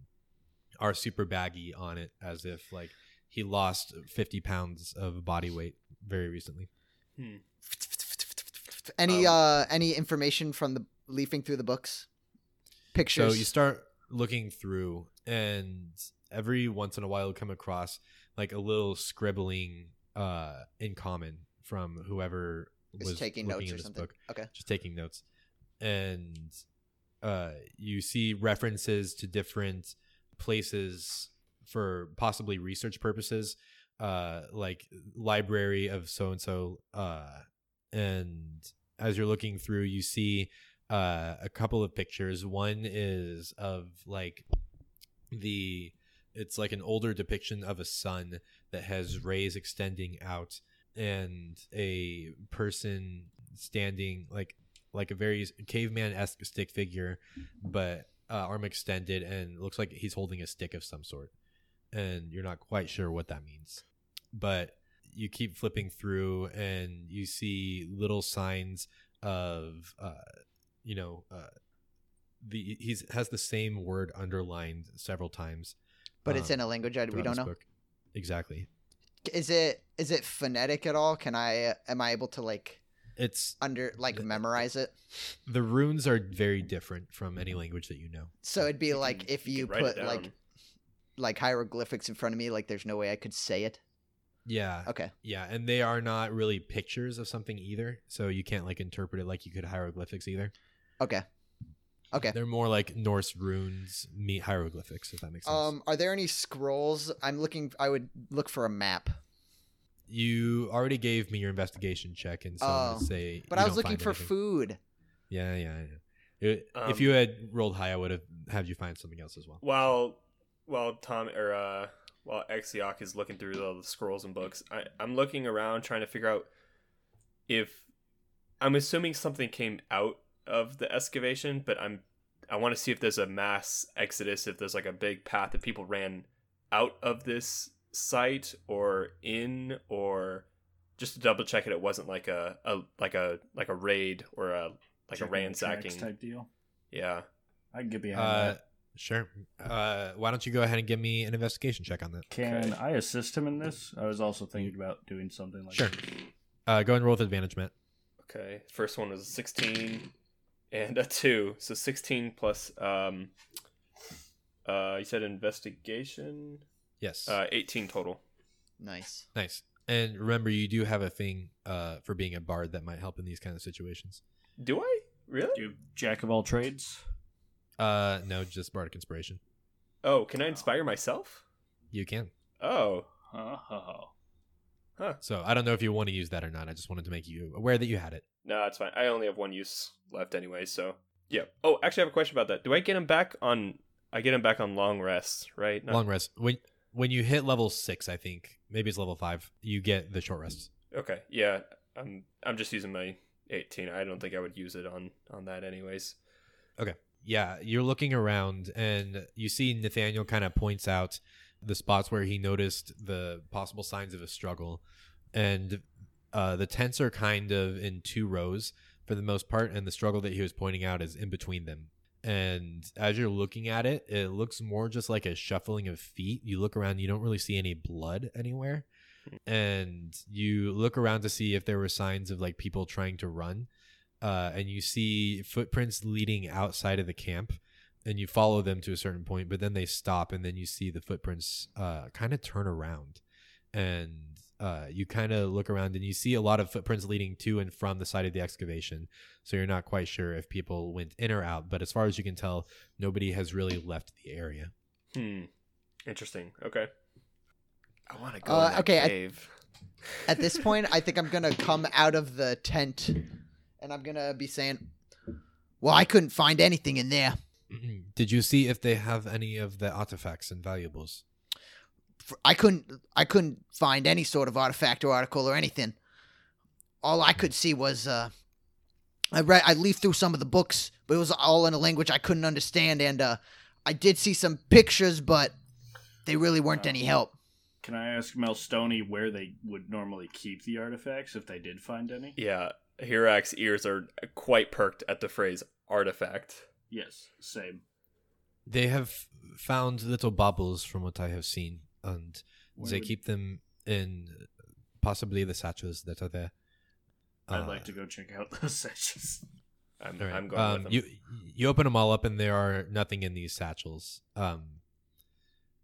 are super baggy on it, as if like he lost fifty pounds of body weight very recently. Hmm. Any Um, uh any information from the leafing through the books? Pictures. So you start looking through, and every once in a while, you come across like a little scribbling uh, in common from whoever Is was taking notes in or this something. book, Okay. just taking notes, and uh, you see references to different places for possibly research purposes, uh, like library of so and so, and as you're looking through, you see uh, a couple of pictures. One is of like the it's like an older depiction of a sun that has rays extending out and a person standing like like a very caveman esque stick figure, but uh, arm extended and looks like he's holding a stick of some sort, and you're not quite sure what that means, but you keep flipping through and you see little signs of uh, you know uh, the he's has the same word underlined several times But it's um, in a language I, we don't know. book. exactly Is it is it phonetic at all? Can I am I able to like it's under like The- memorize it? the runes are very different from any language that you know So it'd be You like can- if you you can write it put like like hieroglyphics in front of me, like there's no way I could say it. yeah Okay. yeah and they are not really pictures of something either so you can't like interpret it like you could hieroglyphics either Okay. Okay. they're more like norse runes meet hieroglyphics if that makes sense Um, are there any scrolls? I'm looking. I would look for a map. you already gave me your investigation check and so I'm Oh, gonna say But you I was don't looking find for anything. food. yeah yeah, yeah. It- if Um, you had rolled high i would have had you find something else as well While while Tom or uh while Exiok is looking through all the scrolls and books, I, I'm looking around trying to figure out if I'm assuming something came out of the excavation, but I'm I want to see if there's a mass exodus, if there's like a big path that people ran out of this site or in or just to double check it it wasn't like a, a like a like a raid or a like Checking a the ransacking type deal. yeah I can get behind Uh, that. Sure. Uh, why don't you go ahead and give me an investigation check on that? Can Okay. I assist him in this? I was also thinking about doing something like Sure. Uh, go and roll with advantage, Matt. Okay, first one was a 16 and a 2. So 16 plus um uh you said investigation? Yes. Uh 18 total. Nice. nice. And remember, you do have a thing uh, for being a bard that might help in these kind of situations. Do I? Really? You jack of all trades. Uh, no, just bardic inspiration. Oh, can I inspire myself? You can. Oh. Oh, So I don't know if you want to use that or not. I just wanted to make you aware that you had it. No, that's fine. I only have one use left anyway, so yeah. Oh, actually I have a question about that. Do I get him back on I get him back on long rests, right? Not- Long rest. When when you hit level six, I think maybe it's level five, you get the short rests. Okay. Yeah. I'm I'm just using my 18. I don't think I would use it on on that anyways. Okay. Yeah, you're looking around and you see Nathaniel kind of points out the spots where he noticed the possible signs of a struggle. And uh, the tents are kind of in two rows for the most part, and the struggle that he was pointing out is in between them. And as you're looking at it, it looks more just like a shuffling of feet. You look around, you don't really see any blood anywhere. And you look around to see if there were signs of like people trying to run uh, and you see footprints leading outside of the camp and you follow them to a certain point but then they stop and then you see the footprints uh, kind of turn around and uh, you kind of look around and you see a lot of footprints leading to and from the side of the excavation so you're not quite sure if people went in or out but as far as you can tell nobody has really left the area Hmm. Interesting. Okay. I want to go Uh, in that okay, I- cave. [laughs] At this point, I think I'm gonna come out of the tent, and I'm gonna be saying, "Well, I couldn't find anything in there. Did you see if they have any of the artifacts and valuables I couldn't. I couldn't find any sort of artifact or article or anything. All I could see was, uh, I read. I leafed through some of the books, but it was all in a language I couldn't understand, and uh, I did see some pictures, but they really weren't any help. Can I ask Melstony where they would normally keep the artifacts if they did find any? Yeah. Hirak's ears are quite perked at the phrase artifact. Yes, same. they have found little baubles from what i have seen and Where they would- keep them in possibly the satchels that are there. I'd Uh, like to go check out [laughs] those satchels. I'm, right. I'm going um, with them. You you open them all up and there are nothing in these satchels. Um,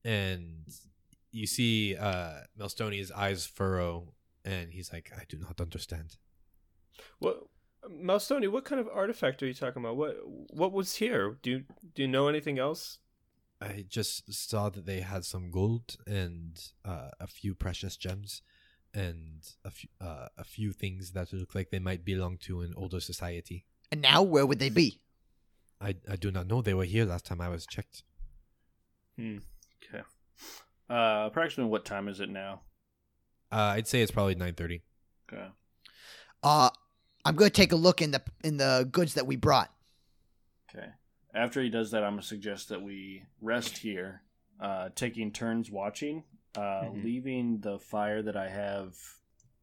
and you see uh, Melstoni's eyes furrow, and he's like, "I do not understand." What, Malstoni, what kind of artifact are you talking about? What what was here? Do you, do you know anything else? I just saw that they had some gold and uh, a few precious gems, and a few uh, a few things that look like they might belong to an older society. And now, where would they be? I, I do not know. They were here last time I was checked. Hmm. Okay. Uh, approximately what time is it now? Uh, I'd say it's probably nine thirty. Okay. Uh, I'm gonna take a look in the in the goods that we brought. Okay. After he does that, I'm gonna suggest that we rest here, uh, taking turns watching, uh, Mhm. leaving the fire that I have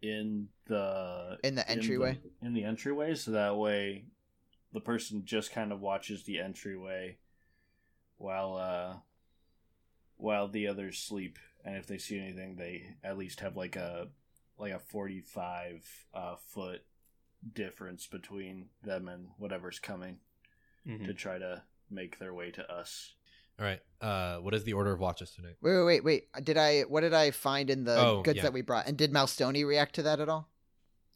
in the In the entryway? in the, entryway, so that way the person just kind of watches the entryway while uh, while the others sleep, and if they see anything, they at least have like a like a 45 uh, foot difference between them and whatever's coming Mhm. to try to make their way to us. All right. Uh, what is the order of watches tonight? Wait, wait, wait, wait. Did I? What did I find in the Oh, goods yeah. that we brought? And did Malstoni react to that at all?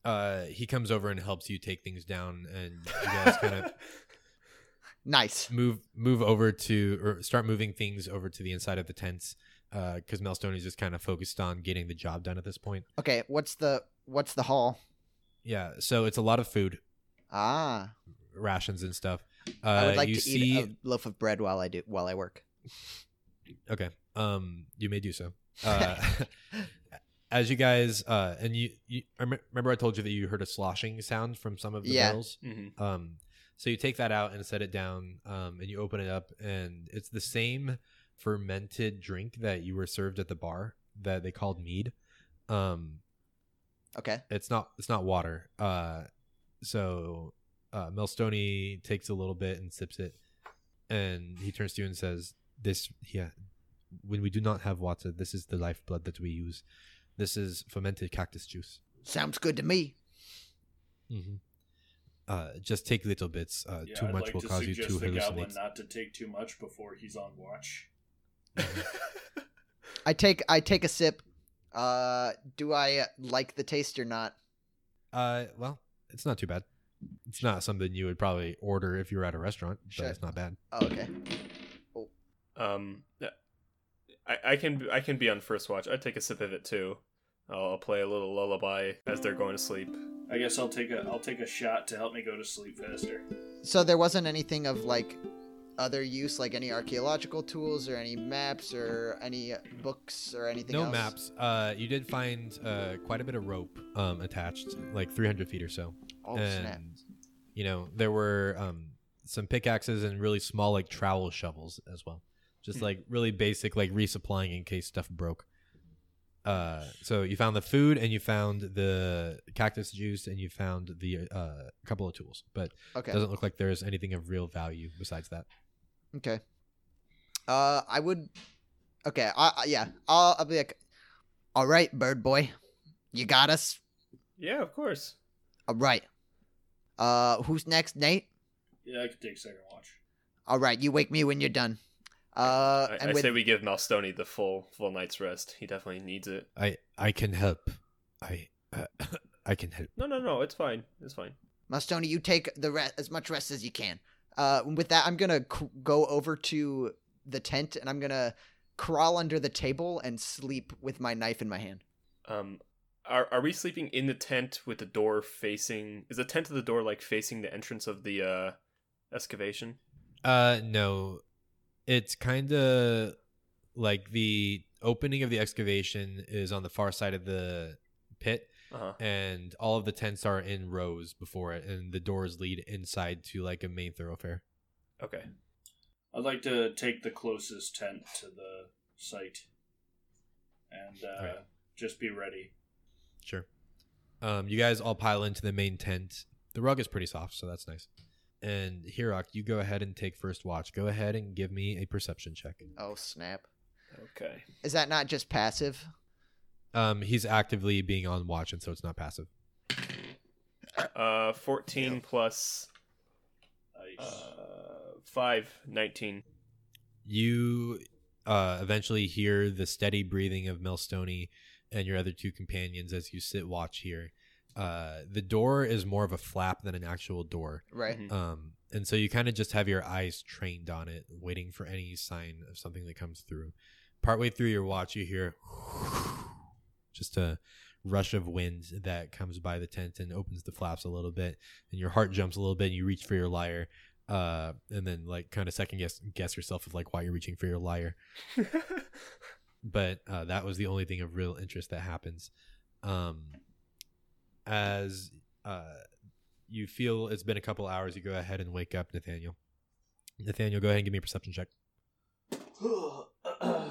Uh, he comes over and helps you take things down, and you guys kind of [laughs] Nice. move move over to or start moving things over to the inside of the tents. Because Melstone is just kind of focused on getting the job done at this point. Okay, what's the what's the haul? Yeah, so it's a lot of food, Ah, rations and stuff. Uh, I would like you to see, eat a loaf of bread while I do while I work. Okay. Um, you may do so. [laughs] Uh, [laughs] as you guys, uh, and you, you I remember I told you that you heard a sloshing sound from some of the Yeah. barrels. Mhm. Um, so you take that out and set it down, um, and you open it up, and it's the same fermented drink that you were served at the bar that they called mead. Um, Okay. it's not it's not water. Uh, so uh, Melstony takes a little bit and sips it, and he turns to you and says, "This, yeah, when we do not have water, this is the lifeblood that we use. This is fermented cactus juice. Sounds good to me. Mm-hmm. Uh, just take little bits. Uh, Yeah, too I'd much like will to cause you suggest to the goblin hallucinate. not to take too much before he's on watch. [laughs] I take I take a sip. Uh, do I uh, like the taste or not? Uh, well, it's not too bad. It's not something you would probably order if you were at a restaurant, but Sure. it's not bad. Oh, okay. Um, yeah. I, I can I can be on first watch. I'd take a sip of it too. I'll play a little lullaby as they're going to sleep. I guess I'll take a I'll take a shot to help me go to sleep faster. So there wasn't anything of like other use, like any archaeological tools or any maps or any books or anything No else? maps. Uh, you did find uh quite a bit of rope um attached, like 300 feet or so. Oh and snap! you know there were um some pickaxes and really small like trowel shovels as well just Hmm. like really basic like resupplying in case stuff broke uh so you found the food and you found the cactus juice and you found the uh couple of tools but Okay. doesn't look like there's anything of real value besides that Okay. Uh, I would. Okay. I, I yeah. I'll, I'll be like, all right, bird boy, you got us. Yeah, of course. All right. Uh, who's next, Nate? Yeah, I could take second watch. All right, you wake me when you're done. Uh, I, and I with say we give Malstoni the full full night's rest. He definitely needs it. i i can help i uh, [laughs] i can help No, no, no. It's fine. It's fine. Mastoni, you take the rest as much rest as you can. Uh, with that, I'm gonna c- go over to the tent and I'm gonna crawl under the table and sleep with my knife in my hand. Um, are are we sleeping in the tent with the door facing? Is the tent of the door like facing the entrance of the uh excavation? Uh, no. It's kind of like the opening of the excavation is on the far side of the pit, Uh huh. and all of the tents are in rows before it, and the doors lead inside to like a main thoroughfare. Okay. I'd like to take the closest tent to the site, and uh, Alright. just be ready. Sure. Um, you guys all pile into the main tent. The rug is pretty soft, so that's nice. And Hirok, you go ahead and take first watch. Go ahead and give me a perception check. Oh snap! Okay. Is that not just passive? Um, he's actively being on watch, and so it's not passive. Uh, fourteen plus Nice. uh five, nineteen. you uh, eventually hear the steady breathing of Melstoni and your other two companions as you sit watch here. Uh, the door is more of a flap than an actual door, Right. Mhm. um, and so you kind of just have your eyes trained on it, waiting for any sign of something that comes through. Partway through your watch, you hear just a rush of wind that comes by the tent and opens the flaps a little bit, and your heart jumps a little bit. And you reach for your lyre, uh, and then like kind of second guess guess yourself of like why you're reaching for your lyre. [laughs] But uh, that was the only thing of real interest that happens. Um, as uh, you feel it's been a couple hours, you go ahead and wake up, Nathaniel. Nathaniel, go ahead and give me a perception check. [clears throat] that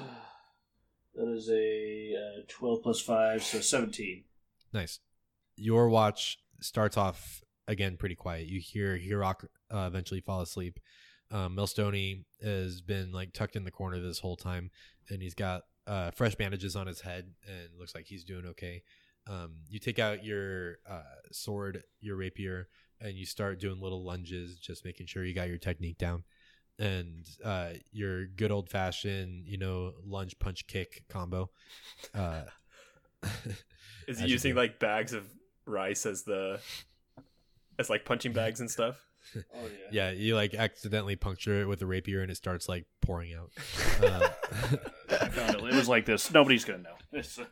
is a 12 plus 5, so 17. Nice. Your watch starts off again pretty quiet. You hear Hirok uh, eventually fall asleep. Um, Milstone has been like tucked in the corner this whole time, and he's got uh, fresh bandages on his head, and looks like he's doing okay. Um, you take out your uh, sword, your rapier, and you start doing little lunges, just making sure you got your technique down. And uh, your good old fashioned, you know, lunge punch kick combo. Uh, [laughs] Is he using like bags of rice as the as like punching [laughs] bags and stuff? Oh, yeah. yeah, you like accidentally puncture it with a rapier and it starts like pouring out. I [laughs] found it. It was like this. Nobody's going to know. It's, uh,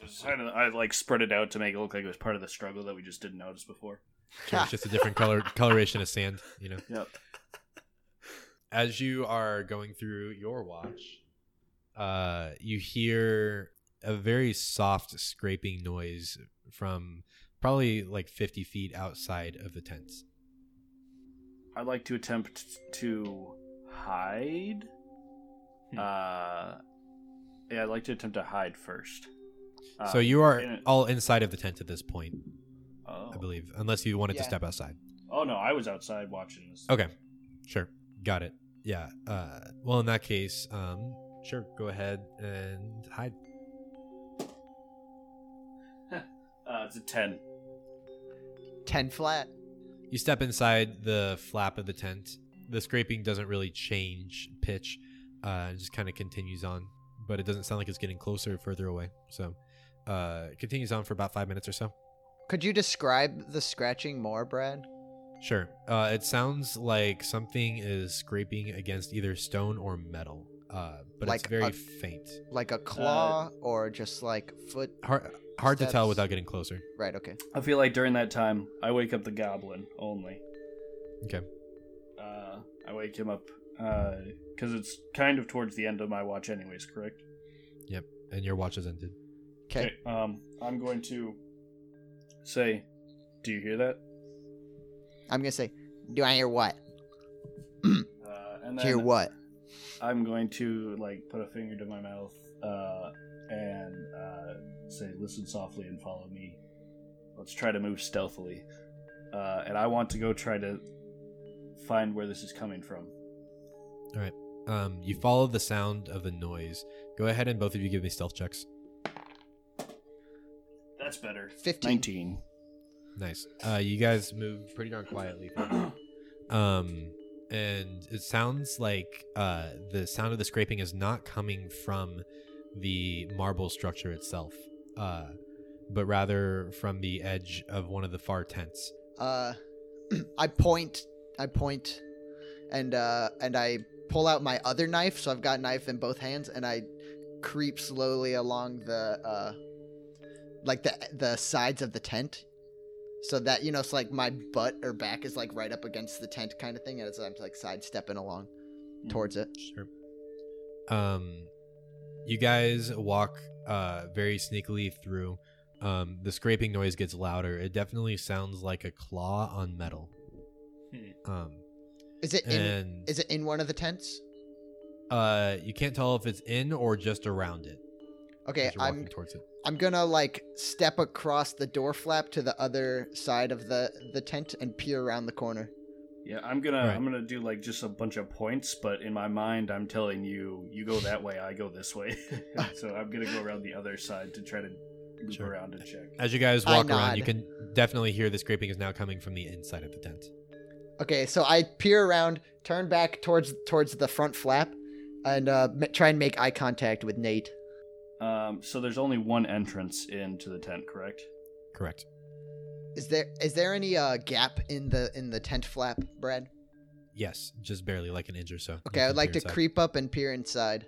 it's kind of, I like spread it out to make it look like it was part of the struggle that we just didn't notice before. sure, it's just a different color coloration of sand, you know. Yep. As you are going through your watch, uh, you hear a very soft scraping noise from probably like 50 feet outside of the tents. I'd like to attempt to hide. Hmm. Uh, yeah, I'd like to attempt to hide first. so Uh, you are in it- all inside of the tent at this point, Oh. I believe, unless you wanted to step outside. Oh no, I was outside watching this. Okay, sure, got it. Yeah. Uh, well, in that case, um, sure, go ahead and hide. [laughs] Uh, it's a ten. Ten flat. You step inside the flap of the tent. The scraping doesn't really change pitch. Uh, it just kind of continues on, but it doesn't sound like it's getting closer or further away. So, uh, it continues on for about five minutes or so. Could you describe the scratching more, Brad? Sure. Uh, it sounds like something is scraping against either stone or metal, uh, but Like it's very a- faint. Like a claw or just like foot? Hard, hard to tell without getting closer. Right. Okay. I feel like during that time, I wake up the goblin only. Okay. Uh, I wake him up because it's kind of towards the end of my watch, anyways. Correct. Yep. And your watch has ended. Okay. Um, I'm going to say, "Do you hear that?" I'm gonna say, do I hear what? [clears throat] Uh, and then Hear what? I'm going to like put a finger to my mouth uh, and uh, say, "Listen softly and follow me. Let's try to move stealthily." Uh, and I want to go try to find where this is coming from. All right. Um, you follow the sound of the noise. Go ahead and both of you give me stealth checks. That's better. 15. Nineteen. Nice. Uh, you guys move pretty darn quietly. [clears throat] um, and it sounds like uh, the sound of the scraping is not coming from the marble structure itself, uh, but rather from the edge of one of the far tents. Uh, [clears throat] I point. I point, and uh, and I pull out my other knife. So I've got knife in both hands, and I creep slowly along the uh, like the the sides of the tent, so that you know it's like my butt or back is like right up against the tent kind of thing, as I'm like sidestepping along towards it. Sure. Um, you guys walk uh very sneakily through. Um, the scraping noise gets louder. It definitely sounds like a claw on metal. Hmm. Um, Is it in? Is it in one of the tents? uh, you can't tell if it's in or just around it. Okay, you're walking I'm towards it. I'm gonna like step across the door flap to the other side of the the tent and peer around the corner. Yeah, I'm gonna Alright. I'm gonna do like just a bunch of points, but in my mind, I'm telling you, you go that way, I go this way. [laughs] [laughs] so I'm gonna go around the other side to try to loop Sure. around and check. As you guys walk around, you can definitely hear the scraping is now coming from the inside of the tent. Okay, so I peer around, turn back towards towards the front flap, and uh, m- try and make eye contact with Nate. Um, so there's only one entrance into the tent, correct? Correct. Is there is there any uh, gap in the in the tent flap, Brad? Yes, just barely like an inch or so. Okay, I'd like to inside. creep up and peer inside.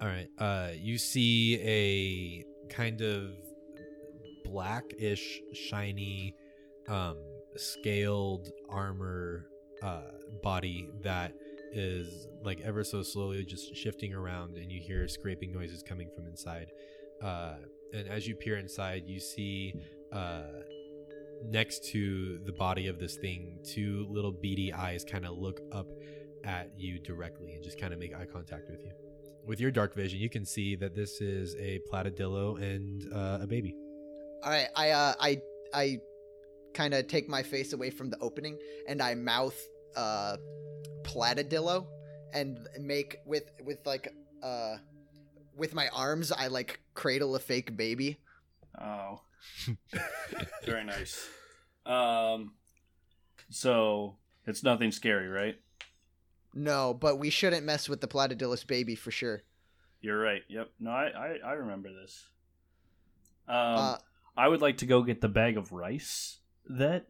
All right. Uh, you see a kind of blackish, shiny, um, scaled armor uh, body that is like ever so slowly just shifting around, and you hear scraping noises coming from inside. Uh, and as you peer inside, you see uh, next to the body of this thing, two little beady eyes kind of look up at you directly and just kind of make eye contact with you with your dark vision, you can see that this is a platydillo and uh, a baby. All right, I uh, I I kind of take my face away from the opening and I mouth uh, platydillo and make with with like uh with my arms I like cradle a fake baby. Oh, [laughs] very nice. Um, so it's nothing scary, right? No, but we shouldn't mess with the platydillus baby for sure. You're right. Yep. No, I I, I remember this. Um, uh, I would like to go get the bag of rice that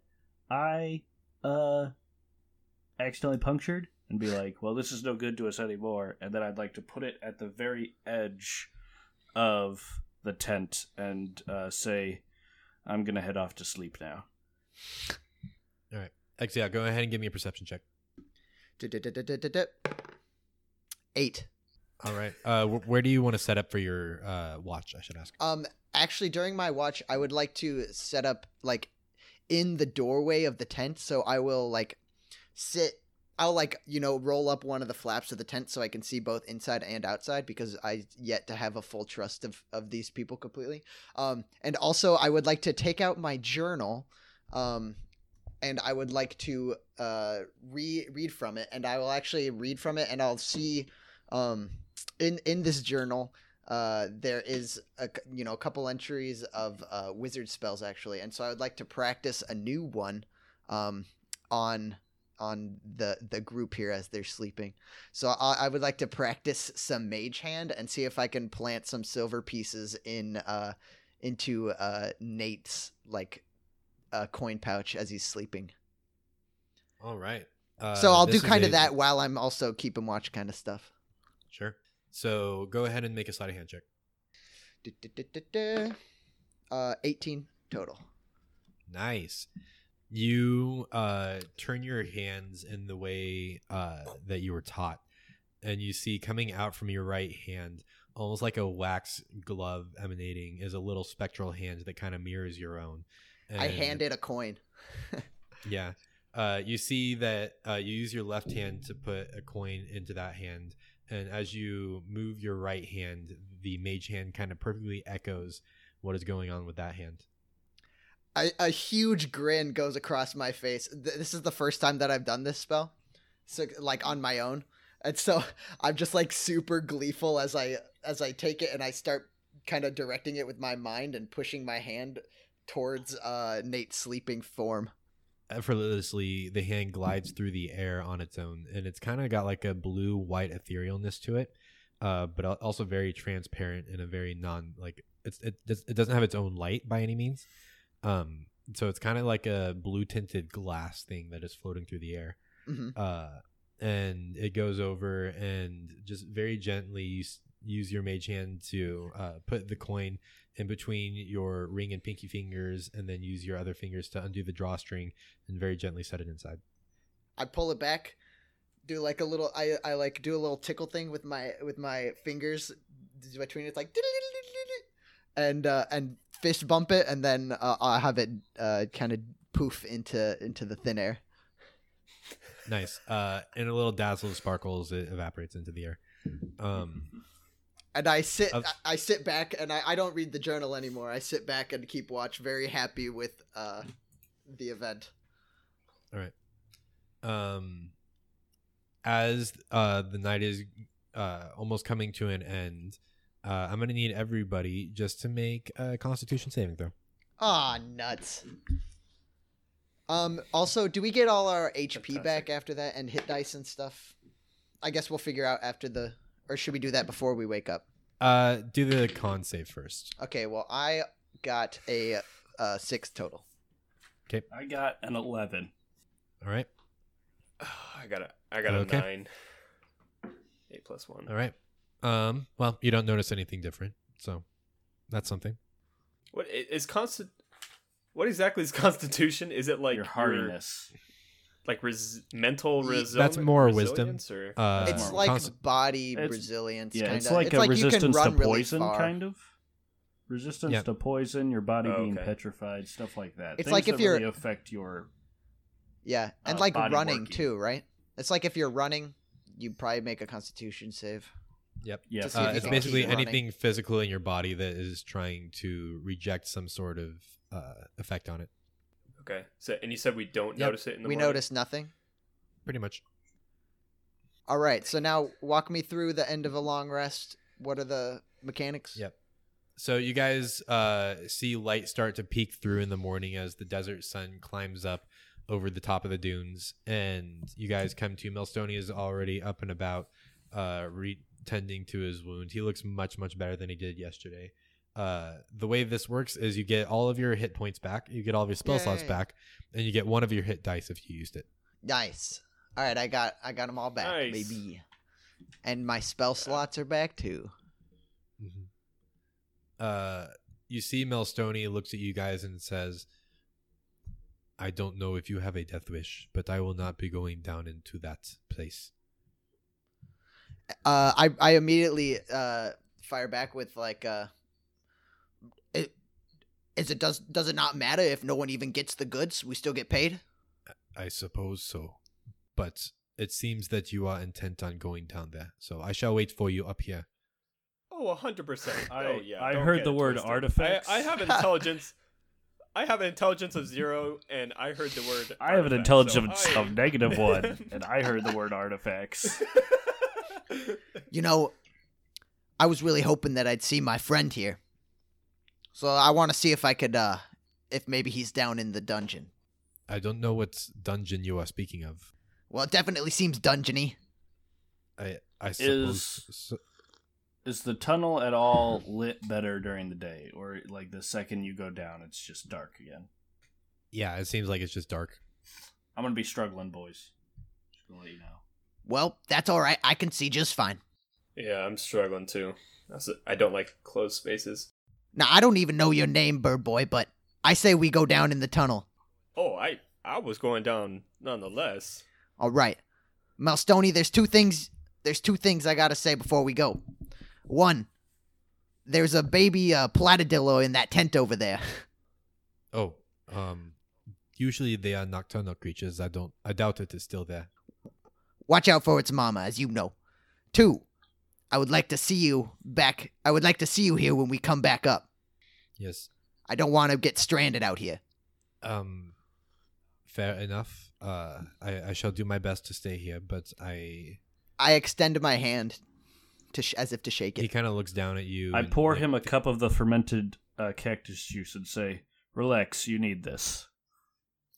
I uh accidentally punctured and be like, "Well, this is no good to us anymore." And then I'd like to put it at the very edge of the tent and uh, say, "I'm gonna head off to sleep now." All right. yeah, go ahead and give me a perception check. Eight. All right. Uh, wh- where do you want to set up for your uh, watch? I should ask. Um, actually, during my watch, I would like to set up like in the doorway of the tent. So I will like sit. I'll like you know roll up one of the flaps of the tent so I can see both inside and outside because I yet to have a full trust of of these people completely. Um, and also I would like to take out my journal, um, and I would like to uh, re- read from it, and I will actually read from it, and I'll see um, in in this journal. Uh, there is a you know a couple entries of uh, wizard spells actually, and so I would like to practice a new one um, on on the the group here as they're sleeping. So I, I would like to practice some mage hand and see if I can plant some silver pieces in uh into uh Nate's like uh coin pouch as he's sleeping. All right. Uh, so I'll do kind a- of that while I'm also keeping watch kind of stuff. Sure. So go ahead and make a sleight of hand check. Uh, 18 total. Nice. You uh, turn your hands in the way uh, that you were taught, and you see coming out from your right hand, almost like a wax glove emanating, is a little spectral hand that kind of mirrors your own. I And- hand it a coin. [laughs] Yeah. Uh, you see that uh, you use your left hand to put a coin into that hand, and as you move your right hand, the mage hand kind of perfectly echoes what is going on with that hand. A, a huge grin goes across my face. Th- This is the first time that I've done this spell, so like on my own, and so [laughs] I'm just like super gleeful as I as I take it and I start kind of directing it with my mind and pushing my hand towards uh Nate's sleeping form. effortlessly the hand glides through the air on its own and it's kind of got like a blue white etherealness to it uh, but also very transparent and a very non like it's it, it doesn't have its own light by any means um so it's kind of like a blue tinted glass thing that is floating through the air hmm uh and it goes over and just very gently use, use your mage hand to uh, put the coin in between your ring and pinky fingers and then use your other fingers to undo the drawstring and very gently set it inside I pull it back, do like a little. I I like do a little tickle thing with my with my fingers between it's like, [laughs] and uh, and fist bump it, and then uh, I'll have it uh, kind of poof into into the thin air. nice uh and a little dazzle of sparkles it evaporates into the air um And I sit Of- I, I sit back and I, I don't read the journal anymore. I sit back and keep watch, very happy with uh the event. all right um as uh the night is uh almost coming to an end uh i'm gonna need everybody just to make a constitution saving throw Ah, nuts. Um. Also, do we get all our HP Fantastic. back after that and hit dice and stuff? I guess we'll figure out after the. Or should we do that before we wake up? Uh, do the con save first. Okay. Well, I got a uh, six total. Okay. I got an 11. All right, [sighs] I got a I got Okay. a nine. Eight plus one. all right. Um, well, you don't notice anything different, so that's something. What i- constant? What exactly is [laughs] constitution? Is it like your hardiness. like res- mental resilience? That's more wisdom. Or Uh, it's more like const- body It's- resilience. Yeah, kinda. it's like a you can resistance to run really poison, kind of. Resistance Yep. to poison, your body Oh, being petrified, stuff like that. It's Things like if you're- really affect your. Yeah, and uh, like running working. too, right? It's like if you're running, you probably make a Constitution save. Yep. Yeah, To see if Uh, it's basically keep running. anything physical in your body that is trying to reject some sort of uh, effect on it. okay. So and you said we don't Yep. notice it in the We morning? notice nothing. Pretty much. All right, so now walk me through the end of a long rest. What are the mechanics? Yep. So you guys uh, see light start to peek through in the morning as the desert sun climbs up over the top of the dunes, and you guys come to Milstone is already up and about, uh, re- tending to his wound. He looks much much better than he did yesterday. Uh, the way this works is you get all of your hit points back, you get all of your spell slots back, and you get one of your hit dice if you used it. Nice. All right, I got I got them all back, Nice. baby. And my spell slots are back too. Mm-hmm. Uh, you see Melstone looks at you guys and says, I don't know if you have a death wish, but I will not be going down into that place. Uh, I I immediately uh fire back with like uh, it is it does does it not matter if no one even gets the goods? We still get paid. I suppose so. But it seems that you are intent on going down there, so I shall wait for you up here. Oh, hundred percent. [laughs] I- Oh yeah. I heard the word twisted. artifacts. I, I have [laughs] intelligence. I have an intelligence of zero, and I heard the word. I have an intelligence so I- of negative one, [laughs] and I heard the word artifacts. You know, I was really hoping that I'd see my friend here. So I want to see if I could, uh, if maybe he's down in the dungeon. I don't know what dungeon you are speaking of. Well, it definitely seems dungeony. I I suppose. Is- so- Is the tunnel at all lit better during the day, or like the second you go down, it's just dark again? yeah, it seems like it's just dark. I'm gonna be struggling, boys. Just gonna let you know. Well, that's all right. I can see just fine. yeah, I'm struggling too. I don't like closed spaces. Now, I don't even know your name, Bird Boy, but I say we go down in the tunnel. Oh, I I was going down nonetheless. All right. Malstony, there's two things there's two things I got to say before we go. One, there's a baby uh, platydillo in that tent over there. Oh, um, usually they are nocturnal creatures. I don't. I doubt it is still there. Watch out for its mama, as you know. Two, I would like to see you back. I would like to see you here when we come back up. Yes. I don't want to get stranded out here. Um, fair enough. Uh, I I shall do my best to stay here, but I. I extend my hand to sh- as if to shake it. He kind of looks down at you. I and, pour like, him a cup of the fermented uh, cactus juice and say, "Relax, you need this."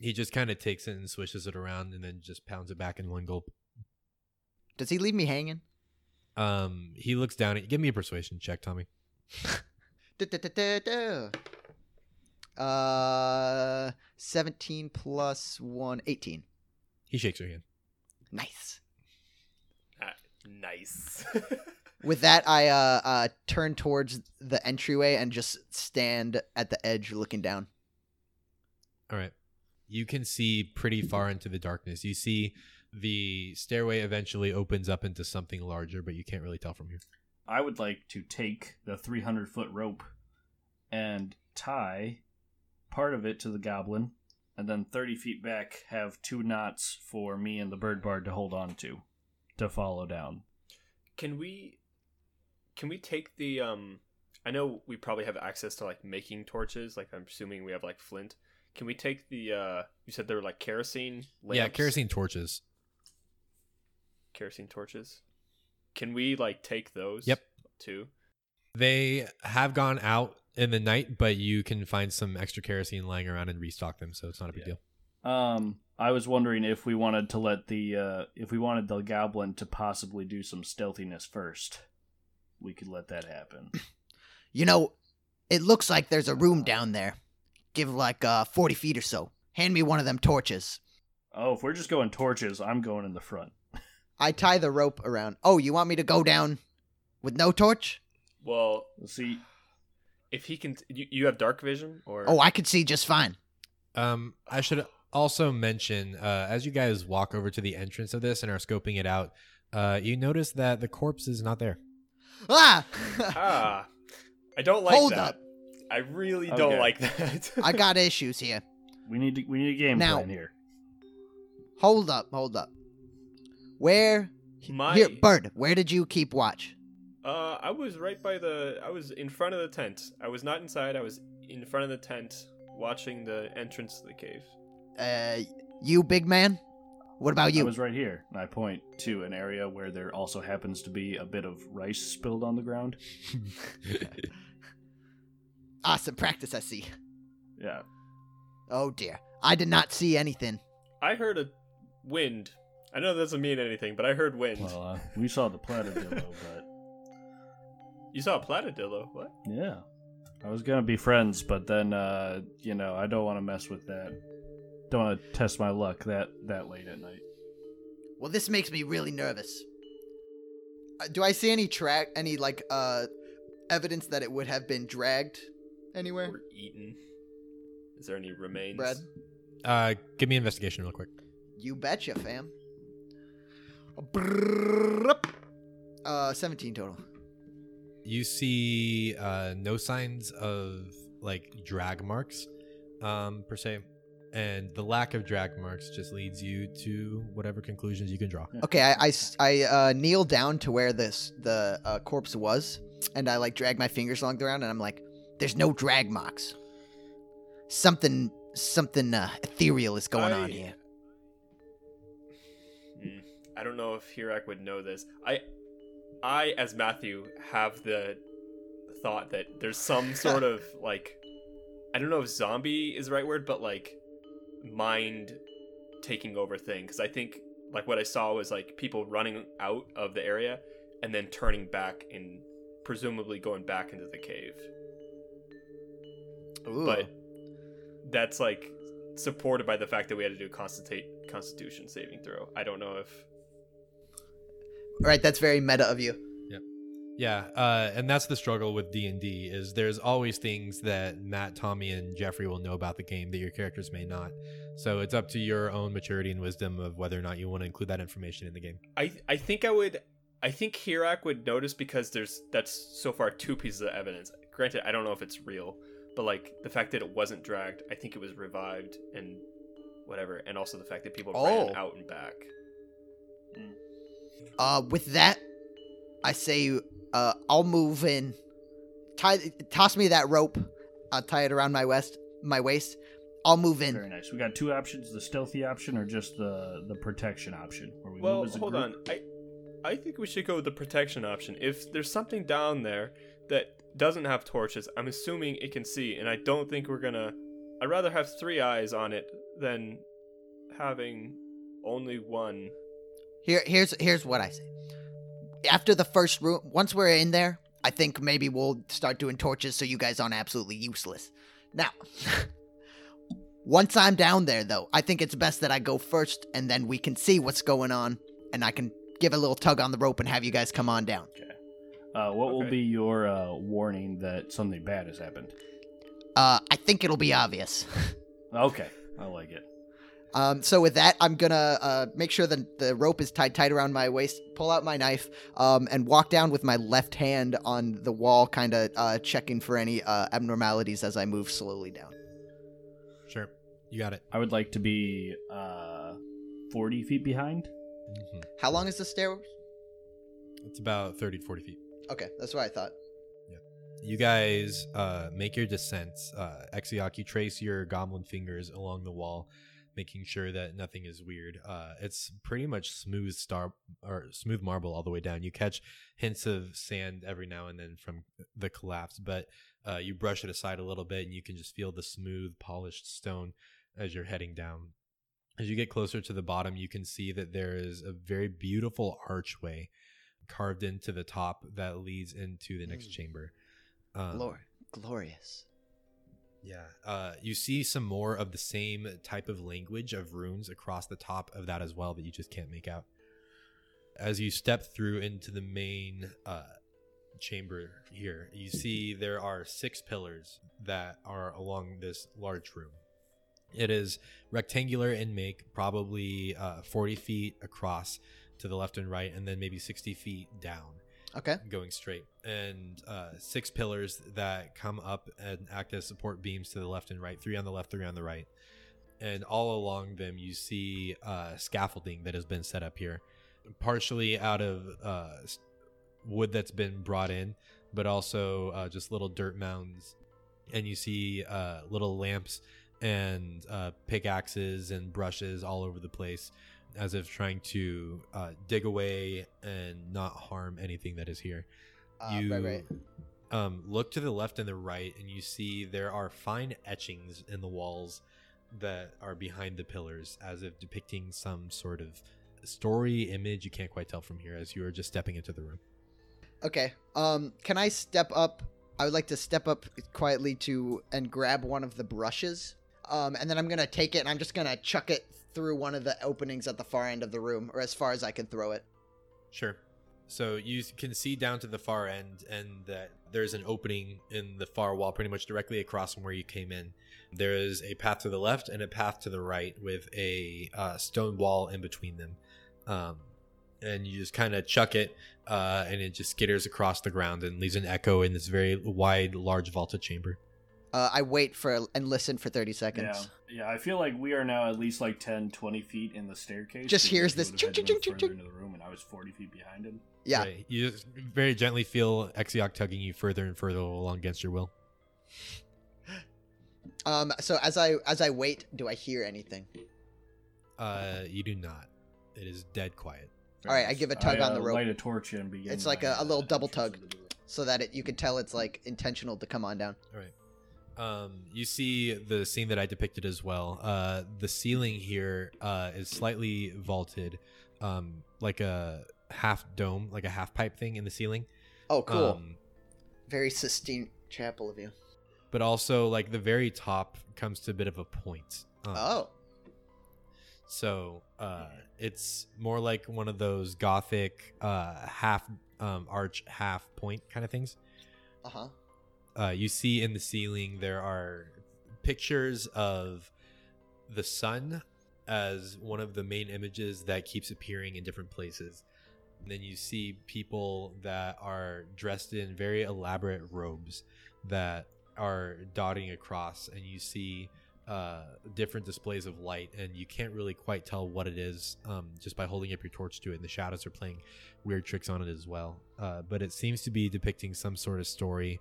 He just kind of takes it and swishes it around, and then just pounds it back in one gulp. Does he leave me hanging? Um, he looks down at. Give me a persuasion check, Tommy. [laughs] Uh, 17 plus 1, 18. He shakes your hand. Nice. Ah, nice. [laughs] With that, I uh, uh, turn towards the entryway and just stand at the edge looking down. All right. You can see pretty far into the darkness. You see the stairway eventually opens up into something larger, but you can't really tell from here. I would like to take the 300 foot rope and tie part of it to the goblin, and then 30 feet back have two knots for me and the bird bard to hold on to to follow down. can we can we take the um I know we probably have access to like making torches, like I'm assuming we have like flint. Can we take the uh you said they were like kerosene lamps? Yeah, kerosene torches. Kerosene torches. Can we like take those Yep. too? They have gone out in the night, but you can find some extra kerosene lying around and restock them, so it's not a big Yeah. deal. Um, I was wondering if we wanted to let the uh, if we wanted the goblin to possibly do some stealthiness first, we could let that happen. [laughs] You know, it looks like there's a room down there. Give like uh, 40 feet or so. Hand me one of them torches. Oh, if we're just going torches, I'm going in the front. I tie the rope around. Oh, you want me to go down with no torch? Well, We'll see. if he can you, you have dark vision or Oh, I could see just fine. Um, I should also mention, uh, as you guys walk over to the entrance of this and are scoping it out, uh, you notice that the corpse is not there. Ah! [laughs] Ah. I don't like Hold that. up. I really don't like [laughs] that. I got issues here. We need to, we need a game Now- plan here. Hold up, hold up. Where? My Here, Bird, where did you keep watch? Uh, I was right by the. I was in front of the tent. I was not inside. I was in front of the tent, watching the entrance to the cave. Uh, you, big man? What about you? I was right here, and I point to an area where there also happens to be a bit of rice spilled on the ground. [laughs] awesome practice, I see. Yeah. Oh dear. I did not see anything. I heard a wind. I know that doesn't mean anything, but I heard wind. Well, uh, we saw the platydillo, [laughs] but you saw a platydillo. What? yeah, I was gonna be friends, but then uh, you know I don't want to mess with that. Don't want to test my luck that that late at night. Well, this makes me really nervous. Uh, do I see any track, any like uh, evidence that it would have been dragged anywhere? Or eaten? Is there any remains? Brad, uh, give me investigation real quick. you betcha, fam. Uh, seventeen total. You see uh, no signs of like drag marks, um, per se, and the lack of drag marks just leads you to whatever conclusions you can draw. Okay, i i uh, kneel down to where this the uh, corpse was, and I like drag my fingers along the ground, and I'm like, "There's no drag marks." something something uh, ethereal is going on here. I don't know if Hirak would know this. I, I as Matthew have the thought that there's some [laughs] sort of like, I don't know if zombie is the right word, but like mind taking over thing. Because I think like what I saw was like people running out of the area and then turning back and presumably going back into the cave. Ooh. But that's like supported by the fact that we had to do a constitute constitution saving throw. I don't know if right, that's very meta of you. Yeah, uh, and that's the struggle with D and D is there's always things that Matt, Tommy, and Jeffrey will know about the game that your characters may not. So it's up to your own maturity and wisdom of whether or not you want to include that information in the game. I I think I would I think Hirak would notice because there's that's so far two pieces of evidence. Granted, I don't know if it's real, but like the fact that it wasn't dragged, I think it was revived and whatever, and also the fact that people Oh. ran out and back. Uh, with that, I say uh, I'll move in. Tie, toss me that rope. I'll tie it around my waist. My waist. I'll move in. Very nice. We got two options: the stealthy option or just the the protection option. Where we Well, move as a hold group. on. I I think we should go with the protection option. If there's something down there that doesn't have torches, I'm assuming it can see, and I don't think we're gonna. I'd rather have three eyes on it than having only one. Here, here's here's what I say. After the first room, once we're in there, I think maybe we'll start doing torches so you guys aren't absolutely useless. Now, [laughs] once I'm down there, though, I think it's best that I go first, and then we can see what's going on, and I can give a little tug on the rope and have you guys come on down. Uh, what will be your uh, warning that something bad has happened? Uh, I think it'll be obvious. [laughs] Okay, I like it. Um, so with that, I'm gonna uh, make sure that the rope is tied tight around my waist, pull out my knife, um, and walk down with my left hand on the wall, kind of uh, checking for any uh, abnormalities as I move slowly down. Sure, you got it. I would like to be uh, forty feet behind. hmm How long is the stair? It's about 30 to 40 feet. Okay, that's what I thought. You guys uh, make your descents. Uh, Exiok, you trace your goblin fingers along the wall, making sure that nothing is weird. Uh, it's pretty much smooth star or smooth marble all the way down. You catch hints of sand every now and then from the collapse, but uh, you brush it aside a little bit, and you can just feel the smooth, polished stone as you're heading down. As you get closer to the bottom, you can see that there is a very beautiful archway carved into the top that leads into the next Mm. chamber. Um, Lord, glorious. Yeah. Uh, you see some more of the same type of language of runes across the top of that as well that you just can't make out. As you step through into the main uh, chamber here, you see there are six pillars that are along this large room. It is rectangular in make, probably uh, 40 feet across to the left and right, and then maybe 60 feet down Okay. going straight. And uh, six pillars that come up and act as support beams to the left and right three on the left three on the right. And all along them you see uh, scaffolding that has been set up here partially out of uh, wood that's been brought in but also uh, just little dirt mounds. And you see uh, little lamps and uh, pickaxes and brushes all over the place as if trying to uh, dig away and not harm anything that is here. Uh, you right, right. Um, look to the left and the right, and you see there are fine etchings in the walls that are behind the pillars, as if depicting some sort of story image. You can't quite tell from here, as you are just stepping into the room. Okay. Um, can I step up? I would like to step up quietly to and grab one of the brushes. Um, and then I'm gonna take it and I'm just gonna chuck it through one of the openings at the far end of the room, or as far as I can throw it. Sure. So you can see down to the far end, and that there's an opening in the far wall, pretty much directly across from where you came in. There is a path to the left and a path to the right, with a uh, stone wall in between them. Um, and you just kind of chuck it, uh, and it just skitters across the ground and leaves an echo in this very wide, large vaulted chamber. Uh, I wait for and listen for 30 seconds. Yeah, yeah. I feel like we are now at least like 10, 20 feet in the staircase. Just hears this would've had ching, to ching, move ching, further ching. into the room, and I was forty feet behind him. Yeah. Right. You just very gently feel Exiok tugging you further and further along against your will. [laughs] Um. So as I as I wait, do I hear anything? Uh, you do not. It is dead quiet. All right, I give a tug I, on the uh, rope. Light a torch and begin. It's like a- a little uh, double tug. to the door. so that it you can tell it's like intentional to come on down. All right. Um, you see the scene that I depicted as well. Uh, the ceiling here uh, is slightly vaulted, um, like a half dome, like a half pipe thing in the ceiling. Oh, cool. Um, Very Sistine Chapel of you. but also, like the very top comes to a bit of a point. Um, Oh. So uh, it's more like one of those gothic uh, half um, arch, half point kind of things. Uh huh. Uh, you see in the ceiling there are pictures of the sun as one of the main images that keeps appearing in different places. And then you see people that are dressed in very elaborate robes that are dotting across, and you see uh, different displays of light, and you can't really quite tell what it is um, just by holding up your torch to it. And the shadows are playing weird tricks on it as well. Uh, but it seems to be depicting some sort of story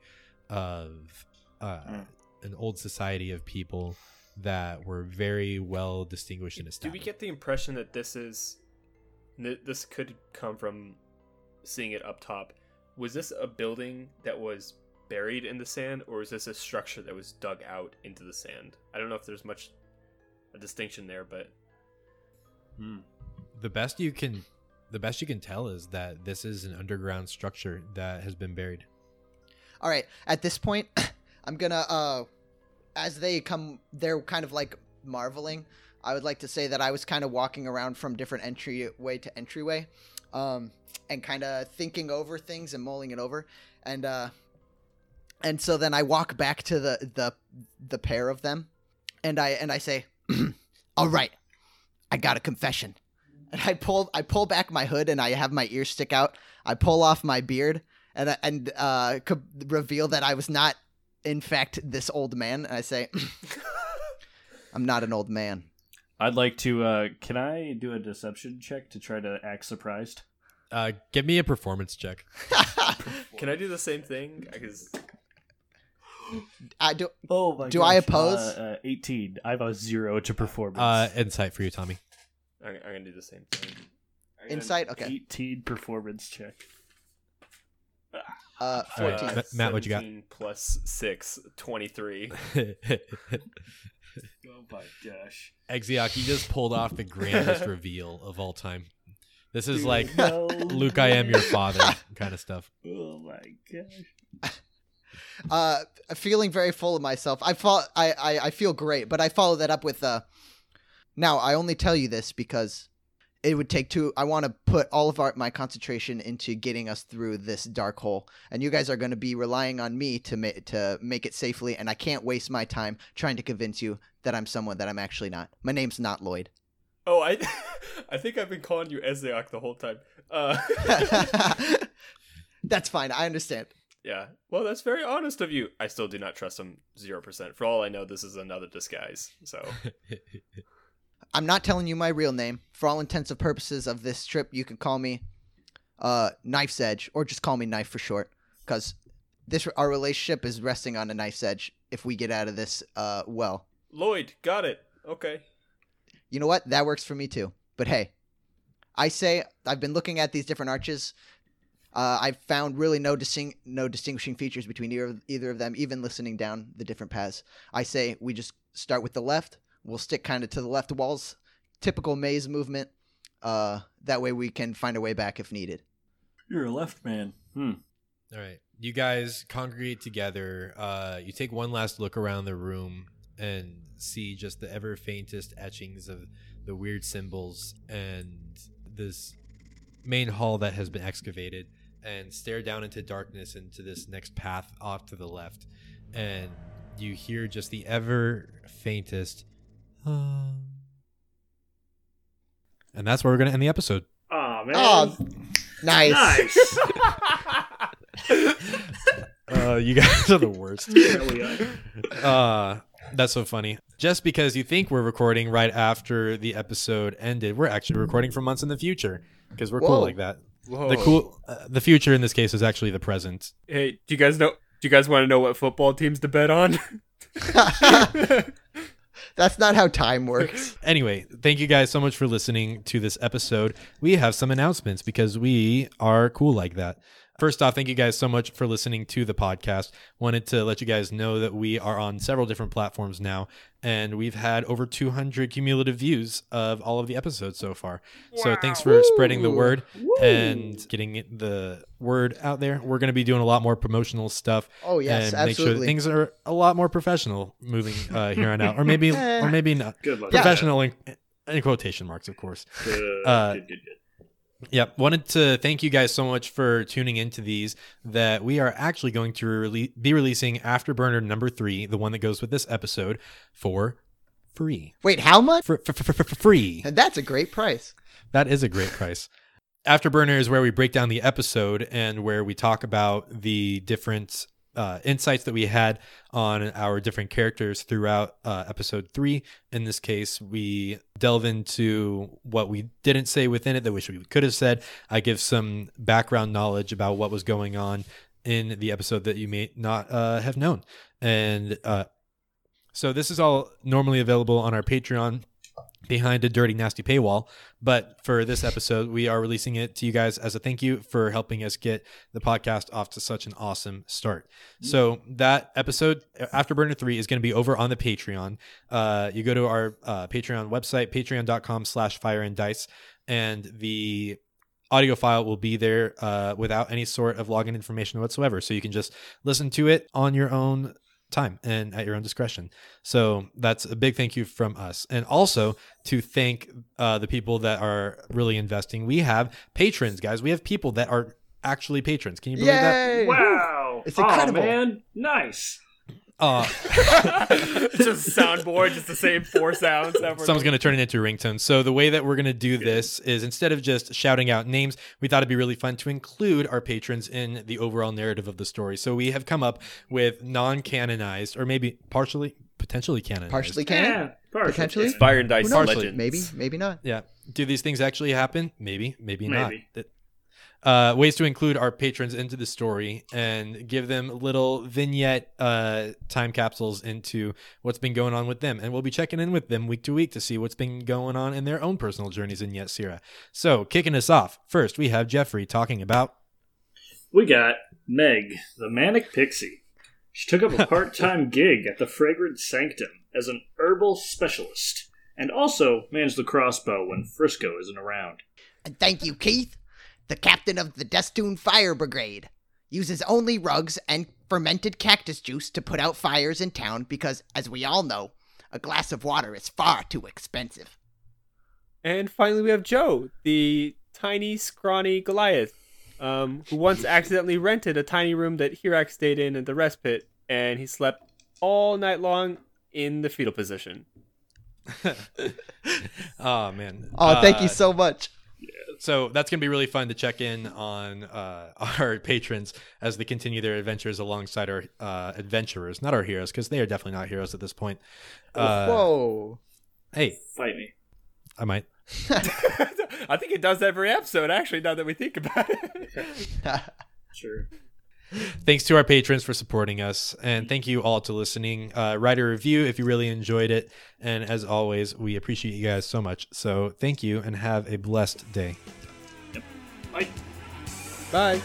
of uh, Mm. an old society of people that were very well distinguished and Do we get the impression that this is this could come from seeing it up top? Was this a building that was buried in the sand, or is this a structure that was dug out into the sand? I don't know if there's much a distinction there, but Hmm. the best you can the best you can tell is that this is an underground structure that has been buried. All right. At this point, [clears throat] I'm gonna uh, as they come, they're kind of like marveling. I would like to say that I was kind of walking around from different entryway to entryway, um, and kind of thinking over things and mulling it over, and uh, and so then I walk back to the the the pair of them, and I and I say, [clears throat] "All right, I got a confession." And I pull I pull back my hood and I have my ears stick out. I pull off my beard and and uh, co- reveal that I was not, in fact, this old man. And I say, [laughs] I'm not an old man. I'd like to. uh Can I do a deception check to try to act surprised? Uh, give me a performance check. [laughs] can I do the same thing? Because I do. [gasps] Oh my! Do I oppose? Uh, uh, Eighteen. I have a zero to performance. Uh, insight for you, Tommy. I'm, I'm gonna do the same thing. I got an Insight? Okay. Eighteen performance check. Uh, 14. Ma- Matt, what you got? 17 Plus six, 23. [laughs] Oh my gosh! Exioc, you just pulled off the grandest [laughs] reveal of all time. This is like No. [laughs] Luke, I am your father kind of stuff. Oh my gosh! uh, feeling very full of myself. I fall. I, I I feel great, but I follow that up with uh. Now I only tell you this because it would take two. I want to put all of our my concentration into getting us through this dark hole, and you guys are going to be relying on me to ma- to make it safely. And I can't waste my time trying to convince you that I'm someone that I'm actually not. My name's not Lloyd. Oh, I [laughs] I think I've been calling you Ezreak the whole time. Uh, [laughs] [laughs] That's fine. I understand. yeah. Well, that's very honest of you. I still do not trust him 0%. For all I know, this is another disguise. So, I'm not telling you my real name. For all intents and purposes of this trip, you can call me uh, Knife's Edge, or just call me Knife for short, because this our relationship is resting on a knife's edge. If we get out of this, uh, well, Lloyd, got it. Okay. you know what? That works for me too. But hey, I say I've been looking at these different arches. Uh, I've found really no disting- no distinguishing features between either either of them, even listening down the different paths. I say we just start with the left. We'll stick kind of to the left walls, typical maze movement. Uh, that way we can find a way back if needed. You're a left man. Hmm. All right. You guys congregate together. Uh, you take one last look around the room and see just the ever faintest etchings of the weird symbols and this main hall that has been excavated and stare down into darkness into this next path off to the left. And you hear just the ever faintest. "Um." And that's where we're going to end the episode. Oh man. Oh, nice. nice. [laughs] [laughs] Uh, you guys are the worst. [laughs] There we are. Uh, that's so funny. Just because you think we're recording right after the episode ended, we're actually recording for months in the future because we're Whoa. cool like that. Whoa. The cool, uh, the future in this case is actually the present. Hey, do you guys know? Do you guys want to know what football teams to bet on? That's not how time works. [laughs] Anyway, thank you guys so much for listening to this episode. We have some announcements because we are cool like that. First off, thank you guys so much for listening to the podcast. Wanted to let you guys know that we are on several different platforms now, and we've had over 200 cumulative views of all of the episodes so far. So thanks for spreading the word and getting the word out there. We're going to be doing a lot more promotional stuff Oh yes, and make sure that things are a lot more professional moving uh, here on out, or maybe, [laughs] or maybe not Good luck. professional in, in quotation marks, of course. Good, Uh, good, good, good. Yep. Wanted to thank you guys so much for tuning into these. That we are actually going to rele- be releasing Afterburner number three, the one that goes with this episode, for free. Wait, how much? For, for, for, for, for free. That's a great price. That is a great price. Afterburner is where we break down the episode and where we talk about the different uh, insights that we had on our different characters throughout uh, episode three. In this case, we delve into what we didn't say within it that we could have said. I give some background knowledge about what was going on in the episode that you may not uh, have known. And uh, so this is all normally available on our Patreon behind a dirty, nasty paywall. But for this episode, we are releasing it to you guys as a thank you for helping us get the podcast off to such an awesome start. So that episode, Afterburner 3, is going to be over on the Patreon. Uh, you go to our uh, Patreon website, patreon.com slash fire and dice, and the audio file will be there uh, without any sort of login information whatsoever. So you can just listen to it on your own time and at your own discretion. So that's a big thank you from us. And also to thank uh, the people that are really investing. We have patrons, guys. We have people that are actually patrons. Can you believe that? Wow. It's Aw, incredible. man. Nice. Uh, [laughs] just soundboard, just the same four sounds. Someone's going to turn it into a ringtone. So the way that we're going to do this is instead of just shouting out names, we thought it'd be really fun to include our patrons in the overall narrative of the story. So we have come up with non-canonized, or maybe partially, potentially canonized. Partially canon? Yeah, partially Potentially? canon. Fire Dice Legends. Maybe, maybe not. Yeah. Do these things actually happen? Maybe, maybe, not. Maybe. Th- Uh, ways to include our patrons into the story and give them little vignette uh, time capsules into what's been going on with them. And we'll be checking in with them week to week to see what's been going on in their own personal journeys in Yet Sierra. So, kicking us off, first we have Jeffrey talking about. We got Meg, the manic pixie. She took up a [laughs] part time gig at the Fragrant Sanctum as an herbal specialist, and also managed the crossbow when Frisco isn't around. And thank you, Keith, the captain of the Destoon Fire Brigade. Uses only rugs and fermented cactus juice to put out fires in town because, as we all know, a glass of water is far too expensive. And finally, we have Joe, the tiny, scrawny Goliath, um, who once [laughs] accidentally rented a tiny room that Hirak stayed in at the rest pit, and he slept all night long in the fetal position. [laughs] oh, man. Oh, thank you Uh, so much. So that's going to be really fun to check in on uh, [laughs] our patrons as they continue their adventures alongside our uh, adventurers, not our heroes, because they are definitely not heroes at this point. Uh, Whoa. Hey, Fight me. I might. [laughs] [laughs] I think it does every episode, actually, now that we think about it. Sure. Thanks to our patrons for supporting us, and thank you all to listening. Uh, write a review if you really enjoyed it, and as always, we appreciate you guys so much. So thank you, and have a blessed day. Yep. Bye. Bye.